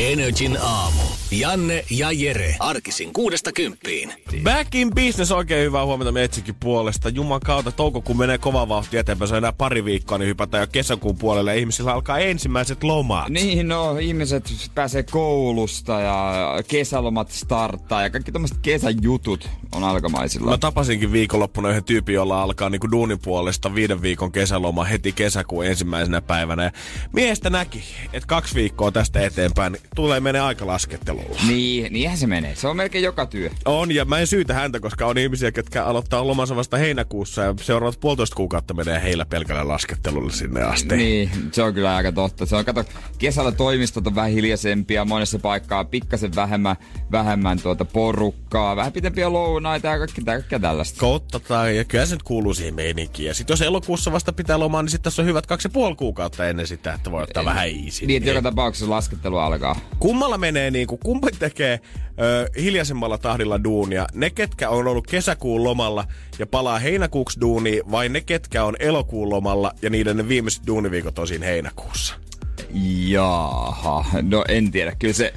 Energin aamu. Janne ja Jere. Arkisin kuudesta kymppiin. Back in business, oikein hyvää huomenta Metsikin puolesta. Juman kautta toukokuun menee kova vauhti eteenpäin, se on enää pari viikkoa, niin hypätään jo kesäkuun puolelle. Ihmisillä alkaa ensimmäiset lomat. Niin, no ihmiset pääsee koulusta ja kesälomat starttaa ja kaikki tämmöiset kesäjutut on alkamaisilla. Mä tapasinkin viikonloppuna yhden tyypin, jolla alkaa niinku duunin puolesta viiden viikon kesäloma heti kesäkuun ensimmäisenä päivänä. Ja miestä näki, että kaksi viikkoa tästä eteenpäin tulee menee aika laskettelulla. Niin, niinhän se menee. Se on melkein joka työ. On, ja mä en syytä häntä, koska on ihmisiä, jotka aloittaa lomansa vasta heinäkuussa ja seuraavat puolitoista kuukautta menee heillä pelkällä laskettelulla sinne asti. Niin, se on kyllä aika totta. Se on, kato, kesällä toimistot on vähän hiljaisempia, monessa paikkaa pikkasen vähemmän, vähemmän tuota porukkaa, vähän pitempiä lounaita ja kaikkea, kaikkea tällaista. Koutta tai, ja kyllä se nyt kuuluu siihen meininkiin. Ja sit jos elokuussa vasta pitää lomaa, niin sitten tässä on hyvät kaksi ja puoli kuukautta ennen sitä, että voi ottaa vähän easy. Niin, että joka tapauksessa laskettelu alkaa. Kummalla menee niin kuin, kumpi tekee ö, hiljaisemmalla tahdilla duunia? Ne, ketkä on ollut kesäkuun lomalla ja palaa heinäkuuksi duuniin, vai ne, ketkä on elokuun lomalla ja niiden ne viimeiset duuniviikot on siinä heinäkuussa? Jaha, no en tiedä. Kyllä se,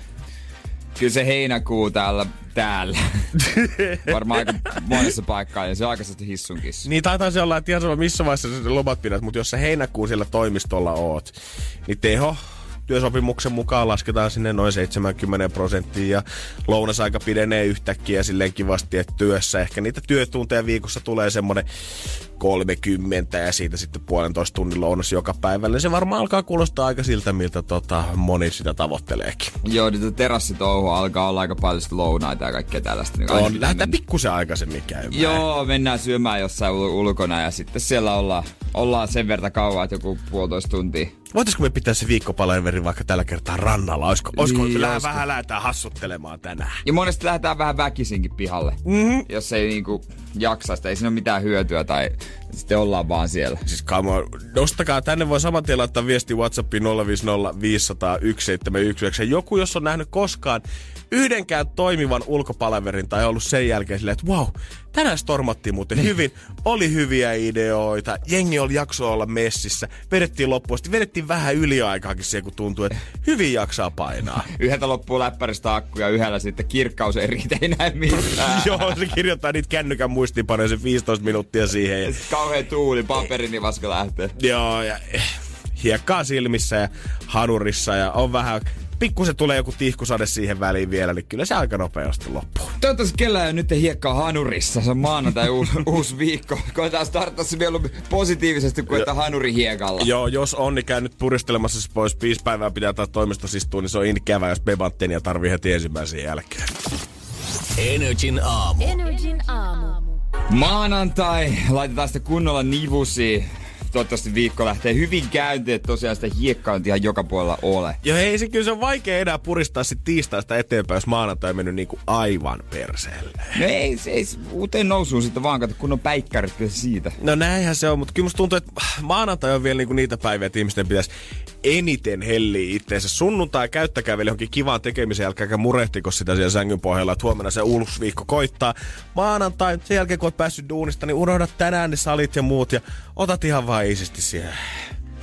kyllä se heinäkuu täällä, täällä. Varmaan aika monessa paikkaa ja se on aikaisesti hissunkissa. Niin taitaa se olla, että ihan sama missä vaiheessa sä lomat pidät, mutta jos sä heinäkuun siellä toimistolla oot, niin teho työsopimuksen mukaan lasketaan sinne noin 70 prosenttia ja lounasaika pidenee yhtäkkiä silleen kivasti, että työssä ehkä niitä työtunteja viikossa tulee semmoinen 30 ja siitä sitten puolentoista tunnin lounas joka päivällä. Se varmaan alkaa kuulostaa aika siltä, miltä tota, moni sitä tavoitteleekin. Joo, niin terassitouhu alkaa olla aika paljon sitä lounaita ja kaikkea tällaista. Niin on, lähdetään pikkusen aikaisemmin käymään. Joo, mennään syömään jossain ul- ulkona ja sitten siellä ollaan, ollaan sen verran kauan, että joku puolitoista tuntia. Voitaisko me pitää se viikkopalaveri vaikka tällä kertaa rannalla? Olisiko, olisiko Niin, niin, olisiko. vähän lähdetään hassuttelemaan tänään? Ja monesti lähdetään vähän väkisinkin pihalle, mm-hmm. jos ei niinku jaksa sitä, ei siinä ole mitään hyötyä tai sitten ollaan vaan siellä. Siis come on, nostakaa tänne, voi saman tien laittaa viesti WhatsAppiin 050 500 1719. Joku, jos on nähnyt koskaan yhdenkään toimivan ulkopalaverin tai ollut sen jälkeen silleen, että wow, tänään stormattiin muuten hyvin, oli hyviä ideoita, jengi oli jakso olla messissä, vedettiin loppuun, asti, vedettiin vähän yliaikaakin siihen, kun tuntuu, että hyvin jaksaa painaa. Yhdeltä loppuu läppäristä akku ja yhdellä sitten kirkkaus ei riitä, ei näe mitään. Joo, se kirjoittaa niitä kännykän muistiinpanoja se 15 minuuttia siihen. Ja, Kauhean tuuli, paperinivaska lähtee. joo, ja eh, hiekkaa silmissä ja hanurissa ja on vähän pikkusen tulee joku tihkusade siihen väliin vielä, niin kyllä se aika nopeasti loppuu. Toivottavasti kellään ei nyt hiekkaa hanurissa. Se on maanantai uusi, uusi viikko. Koetaan starttaa se vielä positiivisesti kuin että hanuri hiekalla. Joo, jos on, niin käy nyt puristelemassa se pois. Viisi päivää pitää taas toimistossa istua, niin se on ikävä, jos bebanttenia tarvii heti ensimmäisen jälkeen. Energin aamu. Energin aamu. Maanantai, laitetaan sitä kunnolla nivusi. Toivottavasti viikko lähtee hyvin käyntiin, että tosiaan sitä hiekkaa nyt ihan joka puolella ole. Ja hei, se kyllä se on vaikea enää puristaa sit tiistaista eteenpäin, jos maanantai on mennyt niinku aivan perseelle. No ei, se ei uuteen nousuun sitten vaan, kato, kun on päikkärit siitä. No näinhän se on, mutta kyllä musta tuntuu, että maanantai on vielä niinku niitä päiviä, että ihmisten pitäisi eniten helliä itteensä. Sunnuntai käyttäkää vielä johonkin kivaan tekemisen jälkeen, älkää murehtiko sitä siellä sängyn pohjalla, että huomenna se uusi viikko koittaa. Maanantai, sen jälkeen kun oot päässyt duunista, niin unohda tänään ne salit ja muut ja otat ihan vaan iisisti siihen.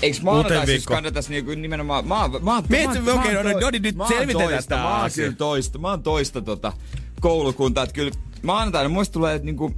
Eikö maanantai siis kannattaisi niinku nimenomaan... Mä, mä, oon- Mieti, mä, okei, mä oon no, no niin, nyt mä selvitetään tää Mä oon kyllä toista, mä oon toista tota koulukuntaa, että kyllä maanantaina muista tulee, että niinku,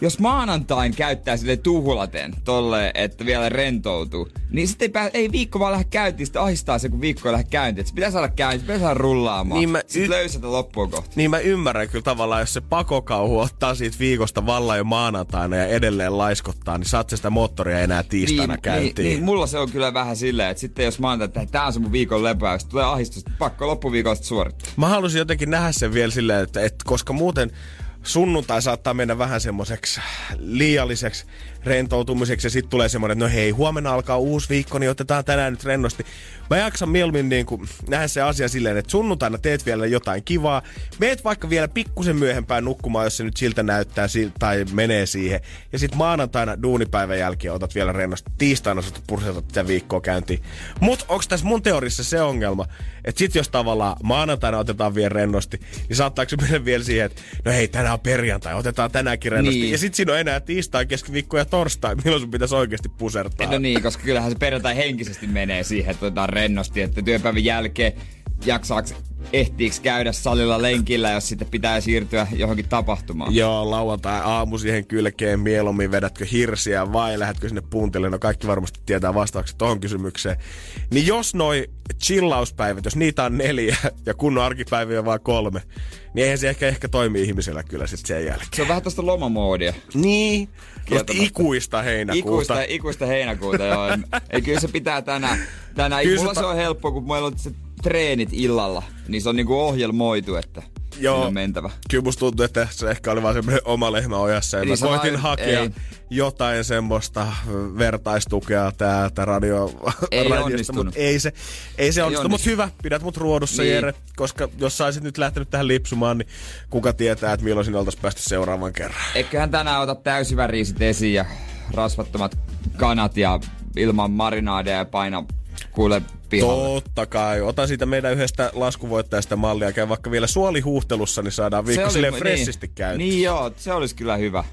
jos maanantain käyttää sille tuhulaten tolle, että vielä rentoutuu, niin sitten ei, pää, ei viikko vaan lähde käyntiin, sitten ahistaa se, kun viikko ei lähde käyntiin. Et se pitää saada käyntiin, pitää saada rullaamaan. Niin mä sitten y- löysätä loppuun kohti. Niin mä ymmärrän kyllä tavallaan, jos se pakokauhu ottaa siitä viikosta vallan jo maanantaina ja edelleen laiskottaa, niin saat sitä moottoria enää tiistaina niin, käyntiin. niin, niin, mulla se on kyllä vähän silleen, että sitten jos maanantai, että tää on se mun viikon lepäys, tulee ahdistus, pakko loppuviikolla sitten suorittaa. Mä halusin jotenkin nähdä sen vielä silleen, että, että koska muuten sunnuntai saattaa mennä vähän semmoiseksi liialliseksi rentoutumiseksi ja sitten tulee semmoinen, että no hei, huomenna alkaa uusi viikko, niin otetaan tänään nyt rennosti. Mä jaksan mieluummin niin kuin, nähdä se asia silleen, että sunnuntaina teet vielä jotain kivaa. Meet vaikka vielä pikkusen myöhempään nukkumaan, jos se nyt siltä näyttää tai menee siihen. Ja sitten maanantaina duunipäivän jälkeen otat vielä rennosti. Tiistaina sä pursetat sitä viikkoa käyntiin. Mut onko tässä mun teorissa se ongelma, että sit jos tavallaan maanantaina otetaan vielä rennosti, niin saattaako se mennä vielä siihen, että no hei, tänään on perjantai, otetaan tänäänkin rennosti. Niin. Ja sit siinä on enää tiistai, keskiviikko ja torstai, milloin sun pitäisi oikeasti pusertaa. No niin, koska kyllähän se perjantai henkisesti menee siihen, että otetaan rennosti, että työpäivän jälkeen jaksaaks ehtiiks käydä salilla lenkillä, jos sitten pitää siirtyä johonkin tapahtumaan? Joo, lauantai aamu siihen kylkeen mieluummin vedätkö hirsiä vai lähdetkö sinne puntille? No kaikki varmasti tietää vastaukset tuohon kysymykseen. Niin jos noi chillauspäivät, jos niitä on neljä ja kunnon arkipäiviä vaan kolme, niin eihän se ehkä, ehkä toimi ihmisellä kyllä sitten sen jälkeen. Se on vähän tosta lomamoodia. Niin, Tuosta ikuista heinäkuuta. Ikuista, ikuista heinäkuuta, joo. Ei, kyllä se pitää tänään. tänään. Kyllä mulla se, ta- se on helppo, kun meillä on se treenit illalla, niin se on niinku ohjelmoitu, että Joo, on mentävä. Kyllä musta tuntuu, että se ehkä oli vaan semmoinen oma lehmä ojassa. Ja niin mä koitin vai... hakea ei. jotain semmoista vertaistukea täältä radio, ei radiosta, mutta ei se, ei se onnistu. Mutta hyvä, pidät mut ruodussa niin. Jere, koska jos saisit nyt lähtenyt tähän lipsumaan, niin kuka tietää, että milloin sinä oltaisiin päästy seuraavan kerran. Eiköhän tänään ota täysiväriisit esiin ja rasvattomat kanat ja ilman marinaadeja ja paina kuule pihalle. Totta kai. Ota siitä meidän yhdestä laskuvoittajasta mallia. Käy vaikka vielä suolihuhtelussa, niin saadaan viikko silleen niin, fressisti käyntiin. Niin joo, se olisi kyllä hyvä.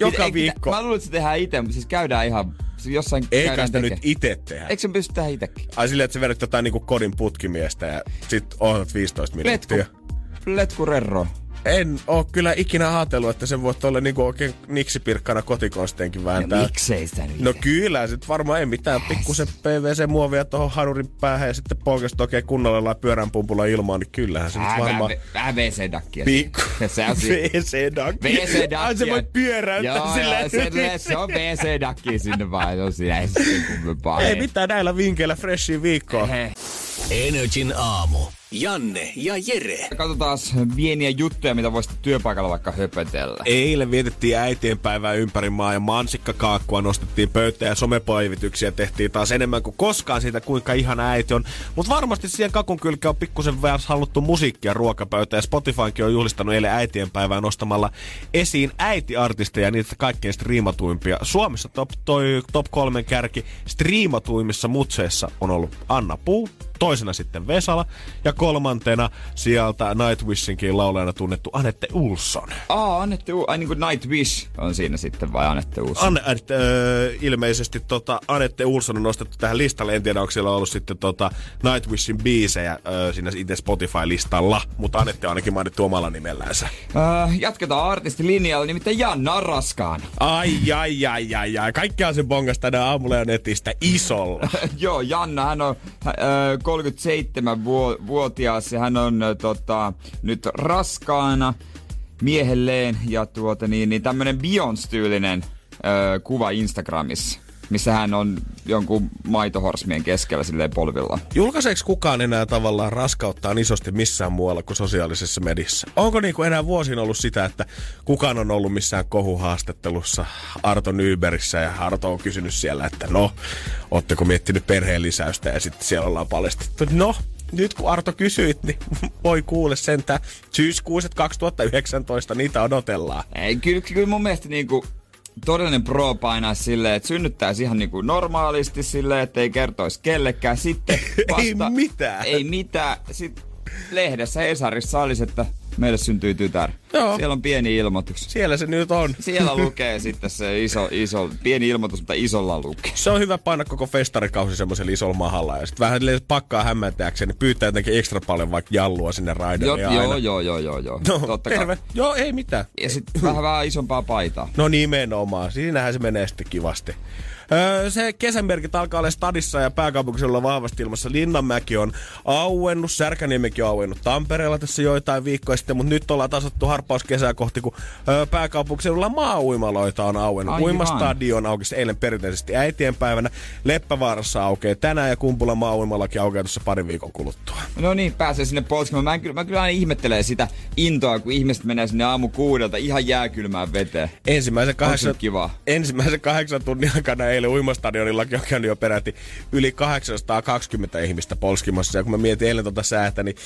Joka Pit, viikko. Mä luulen, että se tehdään itse, mutta siis käydään ihan jossain Eikä sitä nyt itse tehdä. Eikö se pysty tehdä itsekin? Ai silleen, että sä vedät jotain niinku kodin putkimiestä ja sit oot 15 minuuttia. Letku, letku rerro. En oo kyllä ikinä ajatellut, että se voi olla niinku oikein niksipirkkana kotikonsteenkin vääntää. No miksei sitä nyt? No kyllä, sit varmaan ei mitään pikkusen PVC-muovia tuohon hanurin päähän ja sitten polkesta oikein kunnolla pyörän pumpulla ilmaan, niin kyllähän se nyt varmaan... Vähän WC-dakkia. Pikku. WC-dakkia. WC-dakkia. Ai se voi pyöräyttää joo, silleen. Joo, se, se on WC-dakkia sinne vaan, se on siinä ei Ei mitään näillä vinkkeillä freshia viikkoa. Energin aamu. Janne ja Jere. Katsotaan pieniä juttuja, mitä voisi työpaikalla vaikka höpötellä. Eilen vietettiin äitienpäivää ympäri maa ja mansikkakaakkua nostettiin pöytään ja somepoivityksiä tehtiin taas enemmän kuin koskaan siitä, kuinka ihana äiti on. Mutta varmasti siihen kakun kylkeen on pikkusen vähän haluttu musiikkia ruokapöytä ja Spotifykin on juhlistanut eilen äitienpäivää nostamalla esiin äitiartisteja niitä kaikkein striimatuimpia. Suomessa top, toi, top kolmen kärki striimatuimmissa mutseissa on ollut Anna Puu, toisena sitten Vesala ja kolmantena sieltä Nightwishinkin laulajana tunnettu Anette Ulsson. Aa, Anette U- ai niin kuin Nightwish on siinä sitten vai Anette Ulsson? Anette, äh, ilmeisesti tota, Anette Ulsson on nostettu tähän listalle. En tiedä, onko siellä ollut sitten tota Nightwishin biisejä äh, siinä itse Spotify-listalla, mutta Anette on ainakin mainittu omalla nimellänsä. Äh, jatketaan artistilinjalla, nimittäin Janna Raskaan. Ai, ai, ai, ai, ai. Kaikkea se bongas tänään aamulla ja netistä isolla. Joo, Janna, hän on äh, 37-vuotias ja hän on tota, nyt raskaana miehelleen. Ja tuota, niin, niin tämmönen Beyoncé-tyylinen ö, kuva Instagramissa missä hän on jonkun maitohorsmien keskellä silleen polvilla. Julkaiseeko kukaan enää tavallaan raskauttaan isosti missään muualla kuin sosiaalisessa mediassa? Onko niinku enää vuosiin ollut sitä, että kukaan on ollut missään kohuhaastattelussa Arto Nyberissä ja Arto on kysynyt siellä, että no, ootteko miettinyt perheen lisäystä ja sitten siellä ollaan paljastettu, no, nyt kun Arto kysyit, niin voi kuule sentään syyskuuset 2019, niitä odotellaan. Ei, kyllä, kyllä mun mielestä niinku todellinen pro painaa silleen, että synnyttäisi ihan niinku normaalisti silleen, että ei kertoisi kellekään. Sitten vasta, ei mitään. Ei mitään. Sitten lehdessä Hesarissa olisi, että meille syntyy tytär. Joo. Siellä on pieni ilmoitus. Siellä se nyt on. Siellä lukee sitten se iso, iso, pieni ilmoitus, mutta isolla lukee. Se on hyvä painaa koko festarikausi semmoisella isolla mahalla. Ja sitten vähän pakkaa hämmentäkseen, niin pyytää jotenkin ekstra paljon vaikka jallua sinne raidelle. Jo, joo, joo, joo, joo, joo. No, Totta terve. Kai. Joo, ei mitään. Ja sitten vähän, vähän isompaa paitaa. No nimenomaan. Siinähän se menee sitten kivasti. Öö, se kesämerkit alkaa olla stadissa ja pääkaupunkisella vahvasti ilmassa. Linnanmäki on auennut, Särkäniemekin on auennut Tampereella tässä joitain viikkoja sitten, mutta nyt ollaan tasattu harppaus kesää kohti, kun öö, pääkaupunkiseudulla maa-uimaloita on auennut. Aivan. Uimastadion aukesi eilen perinteisesti äitienpäivänä. Leppävaarassa aukeaa tänään ja Kumpula maa-uimalakin aukeaa tuossa parin viikon kuluttua. No niin, pääsee sinne polskimaan. Mä, kyllä, mä kyllä aina ihmettelen sitä intoa, kun ihmiset menee sinne aamu kuudelta ihan jääkylmään veteen. Ensimmäisen kahdeksan, ensimmäisen kahdeksan tunnin aikana ei eilen uimastadionillakin on käynyt jo peräti yli 820 ihmistä polskimassa. Ja kun mä mietin eilen tota säätä, niin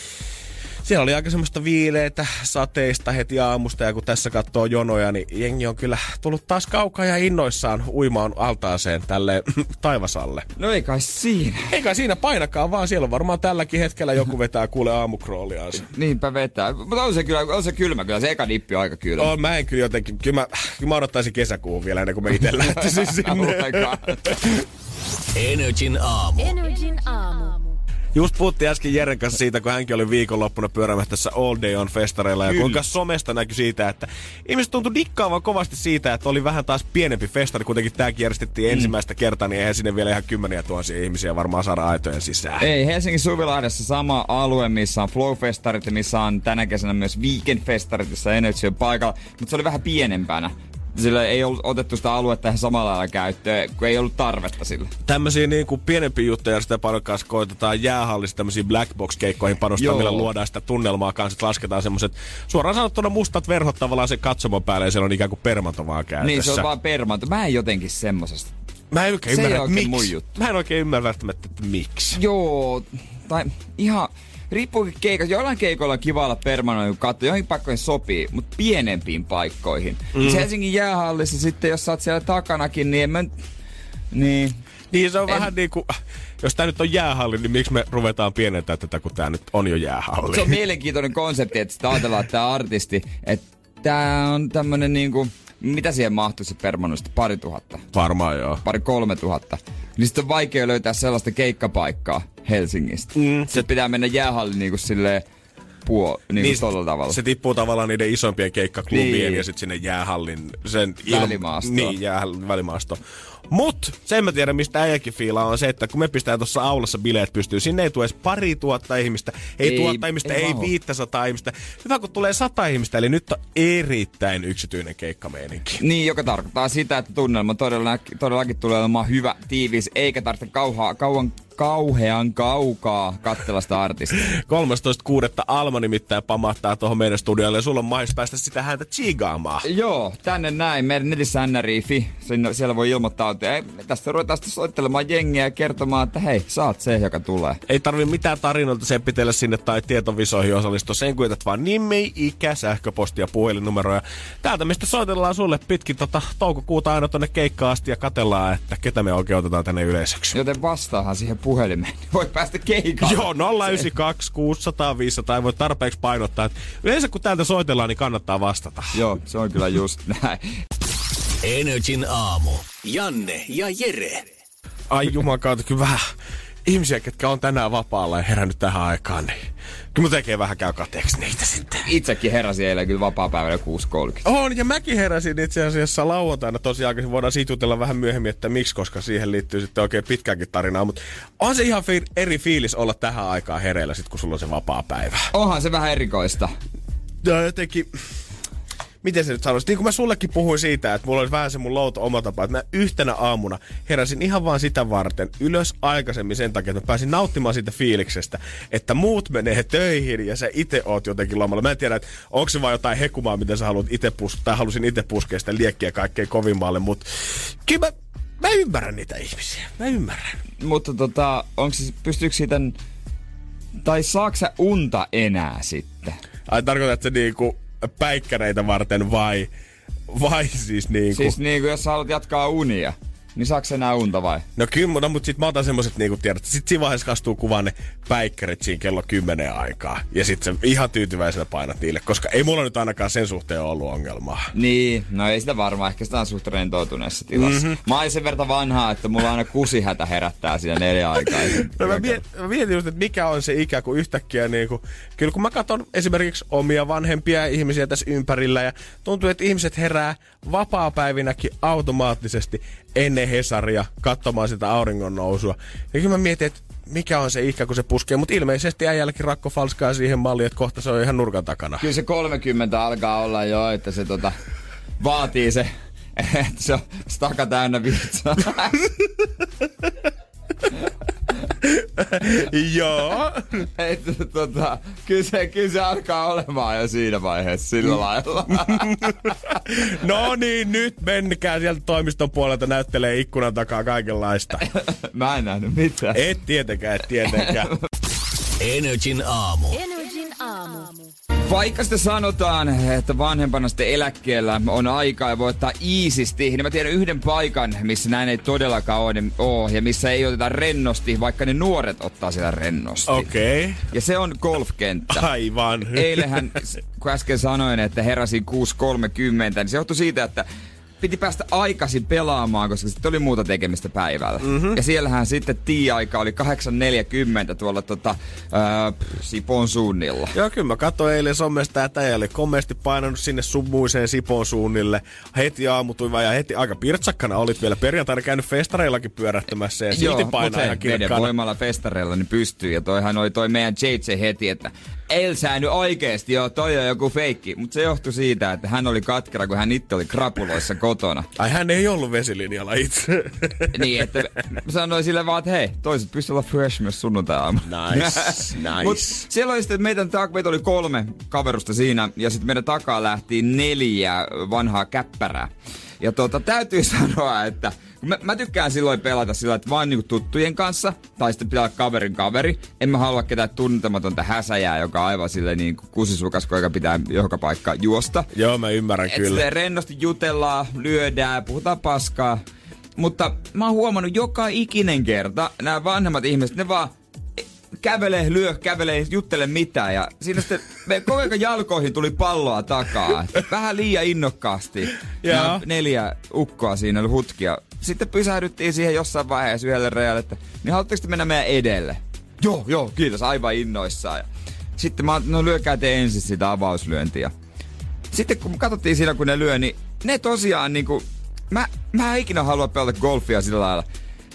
siellä oli aika semmoista viileitä sateista heti aamusta ja kun tässä katsoo jonoja, niin jengi on kyllä tullut taas kaukaa ja innoissaan uimaan altaaseen tälle taivasalle. No ei kai siinä. Ei kai siinä painakaan, vaan siellä on varmaan tälläkin hetkellä joku vetää kuule aamukrooliaansa. Niinpä vetää. Mutta on se kyllä, on se kylmä kyllä. Se eka dippi on aika kylmä. Oh, mä en kyllä jotenkin, kyllä mä, kyllä mä odottaisin kesäkuun vielä ennen kuin mä itse lähtisin sinne. Energin aamu. Energin aamu. Just puhuttiin äsken Jeren kanssa siitä, kun hänkin oli viikonloppuna pyörämässä tässä All Day on festareilla ja kuinka somesta näkyi siitä, että ihmiset tuntui dikkaavan kovasti siitä, että oli vähän taas pienempi festari. Kuitenkin tämäkin järjestettiin Mm. ensimmäistä kertaa, niin eihän sinne vielä ihan kymmeniä tuhansia ihmisiä varmaan saada aitojen sisään. Ei, Helsingin Suvilahdessa sama alue, missä on Flow-festarit ja missä on tänä kesänä myös Weekend-festarit, jossa Energy on paikalla, mutta se oli vähän pienempänä. Sillä ei ollut otettu sitä aluetta ihan samalla lailla käyttöön, kun ei ollut tarvetta sille. Tämmöisiä niin kuin pienempiä juttuja sitä paljon kanssa koitetaan jäähallissa tämmöisiin black box keikkoihin panostaa, Joo. millä luodaan sitä tunnelmaa kanssa, että lasketaan semmoiset suoraan sanottuna mustat verhot tavallaan sen katsomon päälle ja siellä on ikään kuin permanto vaan käytössä. Niin, se on vaan permanto. Mä en jotenkin semmosesta. Mä en oikein Se ymmärrä, oikein mun miksi. juttu. Mä en oikein ymmärrä välttämättä, että miksi. Joo, tai ihan... Riippuukin keikasta. Joillain keikoilla on kiva olla permanoin, kun katsoo. Joihin paikkoihin sopii, mutta pienempiin paikkoihin. Mm. Se Helsingin jäähallissa sitten, jos sä oot siellä takanakin, niin en mä... Niin. Niin se on En- vähän niin kuin, jos tää nyt on jäähalli, niin miksi me ruvetaan pienentää tätä, kun tää nyt on jo jäähalli? Se on mielenkiintoinen konsepti, että sitä ajatellaan, että tämä artisti, että tämä on tämmönen niinku, mitä siihen mahtuisi permanoista? Pari tuhatta, Varmaan joo. pari kolme tuhatta. Niin sitten on vaikea löytää sellaista keikkapaikkaa Helsingistä. Mm, se pitää mennä jäähalliin niinku silleen puo, niinku niin tolla tavalla. Se tippuu tavallaan niiden isompien keikkaklubien Niin. ja sitten sinne jäähallin sen Välimaastoon. Niin, jäähallin välimaasto. Mut sen mä tiedän, mistä äijäkin fiilaa, on se, että kun me pistää tuossa aulassa bileet pystyy, sinne ei tule edes pari tuhatta ihmistä, ei, Ei, tuhatta ihmistä, ei ei, mahu. 500 ihmistä. Hyvä, kun tulee sata ihmistä, eli nyt on erittäin yksityinen keikkameininki. Niin, joka tarkoittaa sitä, että tunnelma todellakin, todellakin tulee olemaan hyvä, tiivis, eikä tarvitse kauhaa, kauan, kauhean kaukaa katsella sitä artistia. 13.6. Alma nimittäin pamahtaa tuohon meidän studiolle ja sulla on mahdollisuus päästä sitä häntä chigaamaan. Joo, tänne näin. Meidän netissä NRI.fi. Siellä voi ilmoittautua. Ei, tästä ruvetaan sitten soittelemaan jengiä ja kertomaan, että hei, oot se, joka tulee. Ei tarvi mitään tarinoita sepitellä sinne tai tietovisoihin osallistua. Sen kun jätät vaan nimi, ikä, sähköposti ja puhelinnumeroja. Täältä mistä soitellaan sulle pitkin tota toukokuuta aina tonne keikkaan asti ja katellaan, että ketä me oikein otetaan tänne yleisöksi. Joten vastaahan siihen puhelimeen. niin Voi päästä keikalle. Joo, 092 600 500 ei voi tarpeeksi painottaa. että Yleensä kun täältä soitellaan, niin kannattaa vastata. Joo, se on kyllä just näin. Energin aamu. Janne ja Jere. Ai jumakautta, kyllä vähän ihmisiä, ketkä on tänään vapaalla ja herännyt tähän aikaan, niin kyllä mun tekee vähän käy kateeksi niitä sitten. Itsekin heräsin eilen kyllä vapaa-päivällä 6.30. On, ja mäkin heräsin itse asiassa lauantaina tosi aikaisin. Voidaan siitä jutella vähän myöhemmin, että miksi, koska siihen liittyy sitten oikein pitkäänkin tarinaa. Mutta on se ihan fi- eri fiilis olla tähän aikaan hereillä, sit kun sulla on se vapaa päivä. Onhan se vähän erikoista. Ja jotenkin, miten se nyt sanoisi, niin kuin mä sullekin puhuin siitä, että mulla olisi vähän se mun louto oma tapa, että mä yhtenä aamuna heräsin ihan vaan sitä varten ylös aikaisemmin sen takia, että mä pääsin nauttimaan siitä fiiliksestä, että muut menee töihin ja sä itse oot jotenkin lomalla. Mä en tiedä, että onko se vaan jotain hekumaa, mitä sä haluat itse pus- tai halusin itse puskea sitä liekkiä kaikkein kovimmalle, mutta kyllä mä, mä ymmärrän niitä ihmisiä. Mä ymmärrän. Mutta tota, onko se, pystyykö siitä... Tai saako sä unta enää sitten? Ai tarkoitatko se niinku päikkäreitä varten vai, vai siis niinku... Siis niinku, jos sä haluat jatkaa unia, niin saako sä enää unta vai? No kyllä, mutta mut sit mä otan semmoset niinku tiedät, sit siinä vaiheessa kastuu kuvaan ne päikkärit siinä kello 10 aikaa. Ja sit se ihan tyytyväisenä painat niille, koska ei mulla nyt ainakaan sen suhteen ollut ongelmaa. Niin, no ei sitä varmaan. Ehkä sitä on suht rentoutuneessa tilassa. Mhm. Mm-hmm. Mä oon sen verran vanhaa, että mulla aina kusihätä herättää siinä neljä aikaa. No mä, miet, mä mietin just, että mikä on se ikä, kun yhtäkkiä niinku, kyllä kun mä katson esimerkiksi omia vanhempia ihmisiä tässä ympärillä ja tuntuu, että ihmiset herää vapaa-päivinäkin automaattisesti ennen Hesaria katsomaan sitä auringon nousua. Ja kyllä mä mietin, että mikä on se ikä, kun se puskee, mutta ilmeisesti äijälläkin rakko falskaa siihen malliin, että kohta se on ihan nurkan takana. Kyllä se 30 alkaa olla jo, että se tota, vaatii se, että se on staka täynnä vitsaa. Joo. Että tota, kyllä se, kyllä se alkaa olemaan jo siinä vaiheessa sillä lailla. no niin, nyt menkää sieltä toimiston puolelta näyttelee ikkunan takaa kaikenlaista. Mä en nähnyt mitään. Et tietenkään, et tietenkään. Energin aamu. Energin aamu. Vaikka sitä sanotaan, että vanhempana sitten eläkkeellä on aikaa ja voi ottaa iisisti, niin mä tiedän yhden paikan, missä näin ei todellakaan ole ja missä ei oteta rennosti, vaikka ne nuoret ottaa sitä rennosti. Okei. Okay. Ja se on golfkenttä. Aivan. Eilähän, kun äsken sanoin, että heräsin 6.30, niin se johtui siitä, että piti päästä aikaisin pelaamaan, koska sitten oli muuta tekemistä päivällä. Mm-hmm. Ja siellähän sitten tii-aika oli 8.40 tuolla tota, äh, Sipon suunnilla. Joo, kyllä mä katsoin eilen somesta, että ei oli komeasti painanut sinne sumuiseen Sipon suunnille. Heti aamutuiva ja heti aika pirtsakkana olit vielä perjantaina käynyt festareillakin pyörähtämässä ja silti Joo, painaa ihan kirkkaana. voimalla festareilla niin pystyy. Ja toihan oli toi meidän JJ heti, että Elsää nyt oikeesti, joo, toi on joku feikki. Mutta se johtui siitä, että hän oli katkera, kun hän itse oli krapuloissa kotona. Ai hän ei ollut vesilinjalla itse. niin, että mä sanoin sille vaan, että hei, toiset pystyy olla fresh myös sunnuntai Nice, nice. Mut siellä oli sitten, meidän, tak- meitä oli kolme kaverusta siinä, ja sitten meidän takaa lähti neljä vanhaa käppärää. Ja tota, täytyy sanoa, että kun mä, mä tykkään silloin pelata sillä, että vaan niinku tuttujen kanssa, tai sitten pitää olla kaverin kaveri. En mä halua ketään tuntematonta häsäjää, joka on aivan silleen niin kusisukas, joka pitää joka paikka juosta. Joo, mä ymmärrän Et kyllä. rennosti jutellaan, lyödään, puhutaan paskaa. Mutta mä oon huomannut joka ikinen kerta, nämä vanhemmat ihmiset, ne vaan kävelee, lyö, kävelee, juttele mitään. Ja siinä sitten me koko ajan jalkoihin tuli palloa takaa. Vähän liian innokkaasti. Nämä neljä ukkoa siinä oli hutkia. Sitten pysähdyttiin siihen jossain vaiheessa yhdelle rajalle, että niin haluatteko te mennä meidän edelle? Joo, joo, kiitos, aivan innoissaan. Ja sitten mä no lyökää te ensin sitä avauslyöntiä. Sitten kun katsottiin siinä, kun ne lyö, niin ne tosiaan niinku... Mä, mä en ikinä halua pelata golfia sillä lailla.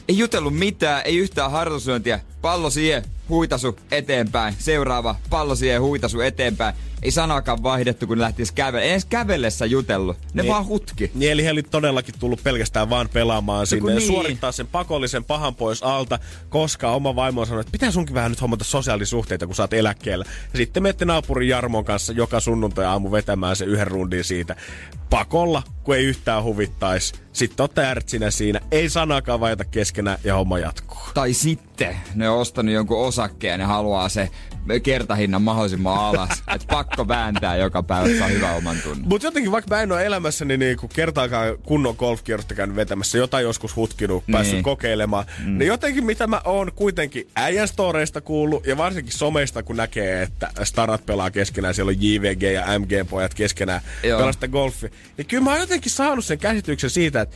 Ei jutellut mitään, ei yhtään harjoituslyöntiä. Pallo siihen, huitasu eteenpäin. Seuraava, pallo siihen, huitasu eteenpäin. Ei sanakaan vaihdettu, kun ne lähti edes kävelle. Ei edes kävellessä jutellut. Ne Niin. vaan hutki. Niin eli he oli todellakin tullut pelkästään vaan pelaamaan sinne kun ja niin. suorittaa sen pakollisen pahan pois alta, koska oma vaimo on sanonut, että pitää sunkin vähän nyt hommata sosiaalisuhteita, kun sä oot eläkkeellä. Ja sitten menette naapurin Jarmon kanssa joka sunnuntai aamu vetämään se yhden rundin siitä pakolla, kun ei yhtään huvittaisi. Sitten olette ärtsinä siinä, ei sanakaan vajata keskenään ja homma jatkuu. Tai sitten ne on ostanut jonkun osakkeen ja ne haluaa se kertahinnan mahdollisimman alas. että pakko vääntää joka päivä, että saa hyvän oman tunnin. Mutta jotenkin vaikka mä en ole elämässäni niinku kertaakaan kunnon golfkierrosta käynyt vetämässä, jotain joskus hutkinut, Niin. päässyt kokeilemaan, mm. niin jotenkin mitä mä oon kuitenkin äijän storeista kuullut ja varsinkin someista, kun näkee, että starat pelaa keskenään, siellä on JVG ja MG-pojat keskenään Joo. pelaa sitä golfia, niin kyllä mä oon jotenkin saanut sen käsityksen siitä, että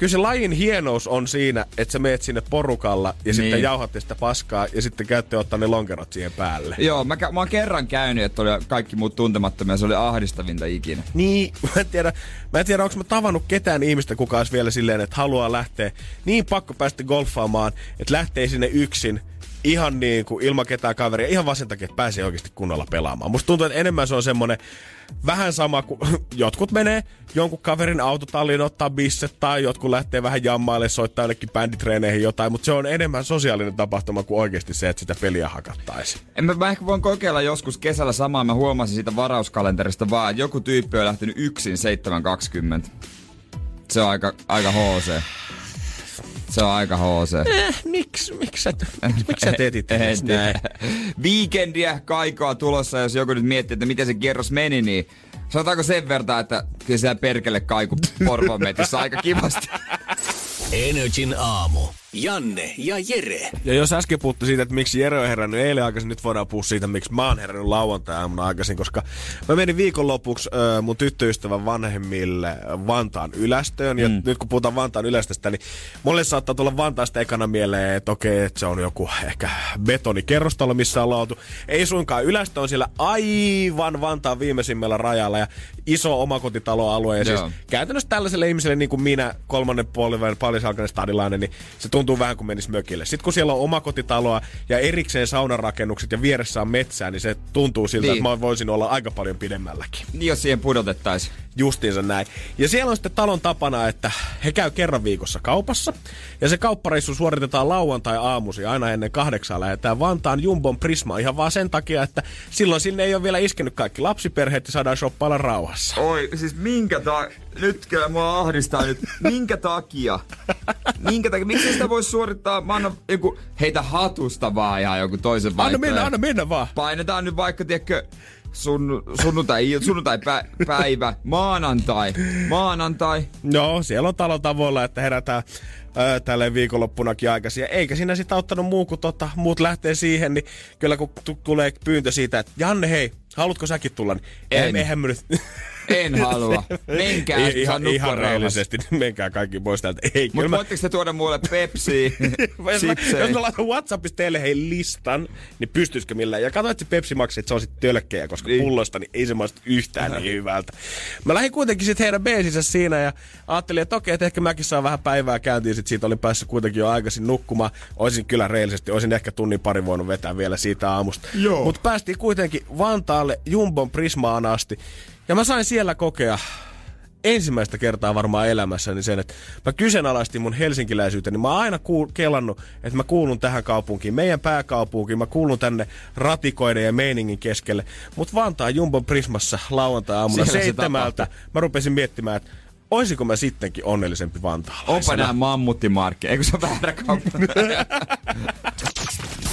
Kyllä se lajin hienous on siinä, että sä meet sinne porukalla ja niin. sitten jauhatte sitä paskaa ja sitten käytte ottaa ne lonkerot siihen päälle. Joo, mä, mä oon kerran käynyt, että oli kaikki muut tuntemattomia. Se oli ahdistavinta ikinä. Niin, mä en tiedä, mä en tiedä onko mä tavannut ketään ihmistä, kuka olisi vielä silleen, että haluaa lähteä niin pakko päästä golfaamaan, että lähtee sinne yksin ihan niin kuin ilman ketään kaveria, ihan vaan sen takia, että pääsee oikeasti kunnolla pelaamaan. Musta tuntuu, että enemmän se on semmonen vähän sama kuin jotkut menee jonkun kaverin autotalliin ottaa bisset tai jotkut lähtee vähän jammaille, soittaa jonnekin bänditreeneihin jotain, mutta se on enemmän sosiaalinen tapahtuma kuin oikeasti se, että sitä peliä hakattaisiin. En mä, mä ehkä voin kokeilla joskus kesällä samaa. Mä huomasin siitä varauskalenterista vaan, että joku tyyppi on lähtenyt yksin 7.20. Se on aika, aika HC. Se on aika HC. Eh, miksi, miksi sä, miksi sä teet itse En tiedä. Viikendiä kaikoa tulossa, jos joku nyt miettii, että miten se kierros meni, niin sanotaanko sen verran, että kyllä siellä perkele kaiku porvometissä aika kivasti. Energin aamu. Janne ja Jere. Ja jos äsken puhuttu siitä, että miksi Jere on herännyt eilen aikaisin, nyt voidaan puhua siitä, miksi mä oon herännyt lauantai-aamuna aikaisin, koska mä menin viikonlopuksi äh, mun tyttöystävän vanhemmille Vantaan ylästöön. Ja nyt kun puhutaan Vantaan ylästöstä, niin mulle saattaa tulla Vantaasta ekana mieleen, että okei, että se on joku ehkä betonikerrostalo, missä on lautu. Ei suinkaan ylästö on siellä aivan Vantaan viimeisimmällä rajalla ja iso omakotitaloalue. Ja siis Joo. käytännössä tällaiselle ihmiselle niin kuin minä, kolmannen puoliväin paljasalkainen stadilainen, niin se tuntuu vähän kuin menis mökille. Sitten kun siellä on omakotitaloa ja erikseen saunarakennukset ja vieressä on metsää, niin se tuntuu siltä, niin. että mä voisin olla aika paljon pidemmälläkin. Niin, jos siihen pudotettaisiin. Justiinsa näin. Ja siellä on sitten talon tapana, että he käy kerran viikossa kaupassa. Ja se kauppareissu suoritetaan lauantai aamusi aina ennen kahdeksaa lähdetään Vantaan Jumbon Prisma ihan vaan sen takia, että silloin sinne ei ole vielä iskenyt kaikki lapsiperheet ja saadaan shoppailla rauhassa. Oi, siis minkä takia? Nyt kyllä mua ahdistaa nyt. Minkä takia? Minkä takia? Miksi sitä voisi suorittaa? Mä annan joku, heitä hatusta vaan ihan joku toisen vaihtoehto. Anna mennä, anna mennä vaan. Painetaan nyt vaikka, tiedätkö, sun, sunnuntai, sunnuntai pä, päivä, maanantai, maanantai. No, siellä on talon tavoilla, että herätään tälle viikonloppunakin aikaisin. Eikä siinä sitä ottanut muu, kun tota, muut lähtee siihen, niin kyllä kun tulee pyyntö siitä, että Janne hei, haluatko säkin tulla, niin en. eihän me nyt... En halua. Menkää, I, ihan, ihan reellisesti. Menkää kaikki pois täältä. Ei, Mutta mä... voitteko te tuoda mulle Pepsi, jos, mä, jos mä laitan Whatsappissa teille hei listan, niin pystyisikö millään? Ja katsoit, että se Pepsi maksii, että se on sitten tölkkejä, koska niin. pullosta niin ei se maistu yhtään niin hyvältä. Mä lähdin kuitenkin sitten heidän beesissä siinä ja ajattelin, että okei, että ehkä mäkin saan vähän päivää käyntiin. Sitten siitä olin päässyt kuitenkin jo aikaisin nukkumaan. Olisin kyllä reellisesti, olisin ehkä tunnin pari voinut vetää vielä siitä aamusta. Mutta päästiin kuitenkin Vantaalle Jumbon Prismaan asti. Ja mä sain siellä kokea ensimmäistä kertaa varmaan elämässäni sen, että mä kyseenalaistin mun helsinkiläisyyteni. Mä oon aina kuul- kelannut, että mä kuulun tähän kaupunkiin, meidän pääkaupunkiin, mä kuulun tänne ratikoiden ja meiningin keskelle. Mutta Vantaa Jumbon Prismassa lauantai-aamuna seitsemältä mä rupesin miettimään, että oisiko mä sittenkin onnellisempi Vantaalaisena? Onpa nää mammuttimarkki, eikö se väärä kauppa?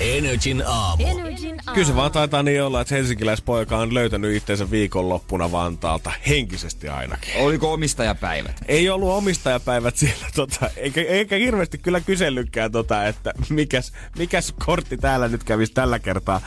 Energin aamu. Energin aamu. Kyllä se vaan taitaa niin olla, että helsinkiläispoika on löytänyt itseensä viikonloppuna Vantaalta, henkisesti ainakin. Oliko omistajapäivät? Ei ollut omistajapäivät siellä, tota, eikä, eikä hirveästi kyllä kysellykään, tota, että mikäs, mikäs kortti täällä nyt kävisi tällä kertaa.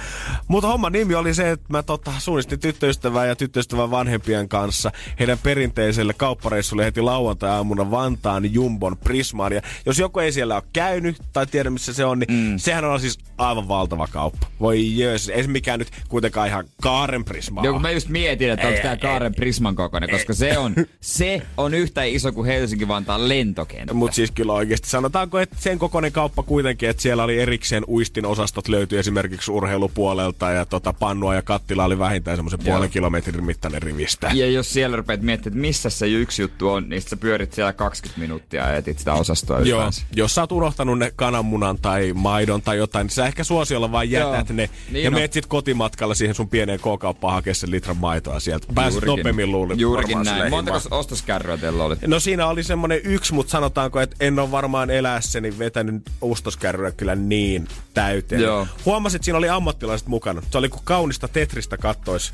Mutta homma nimi oli se, että mä tota, suunnistin tyttöystävää ja tyttöystävän vanhempien kanssa heidän perinteiselle kauppareissulle heti lauantai-aamuna Vantaan Jumbon Prismaan. Ja jos joku ei siellä ole käynyt tai tiedä missä se on, niin mm. sehän on siis aivan valtava kauppa. Voi jös, ei se mikään nyt kuitenkaan ihan Kaaren Prisma. Joo, mä just mietin, että onko tämä Kaaren Prisman kokoinen, koska se on, se on yhtä iso kuin Helsinki-Vantaan lentokenttä. Mutta siis kyllä oikeasti sanotaanko, että sen kokoinen kauppa kuitenkin, että siellä oli erikseen uistin osastot löytyi esimerkiksi urheilupuolelta ja tota, pannua ja kattila oli vähintään semmoisen puolen kilometrin mittainen rivistä. Ja jos siellä rupeat miettimään, että missä se yksi juttu on, niin sä pyörit siellä 20 minuuttia ja etit sitä osastoa Joo, jos sä oot unohtanut ne kananmunan tai maidon tai jotain, niin sä ehkä suosiolla vaan jätät Joo. ne niin ja no. meet sit kotimatkalla siihen sun pieneen K-kauppaan hakea sen litran maitoa sieltä. Pääsit nopeammin luulin. Juurikin näin. Montako ostoskärryä teillä oli? No siinä oli semmonen yksi, mutta sanotaanko, että en ole varmaan elässäni vetänyt ostoskärryä kyllä niin täyteen. Joo. Huomasit, että siinä oli ammattilaiset mukana. Se oli kuin kaunista Tetristä kattois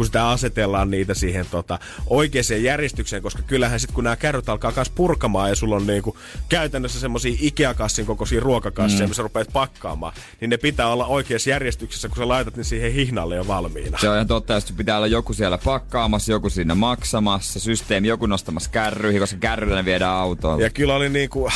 kun sitä asetellaan niitä siihen tota, oikeaan järjestykseen, koska kyllähän sitten kun nämä kärryt alkaa kas purkamaan ja sulla on niinku käytännössä semmoisia Ikea-kassin kokoisia ruokakasseja, mm. missä rupeat pakkaamaan, niin ne pitää olla oikeassa järjestyksessä, kun sä laitat ne siihen hihnalle jo valmiina. Se on ihan totta, että pitää olla joku siellä pakkaamassa, joku siinä maksamassa, systeemi, joku nostamassa kärryihin, koska kärryillä ne viedään autoon. Ja kyllä oli niinku,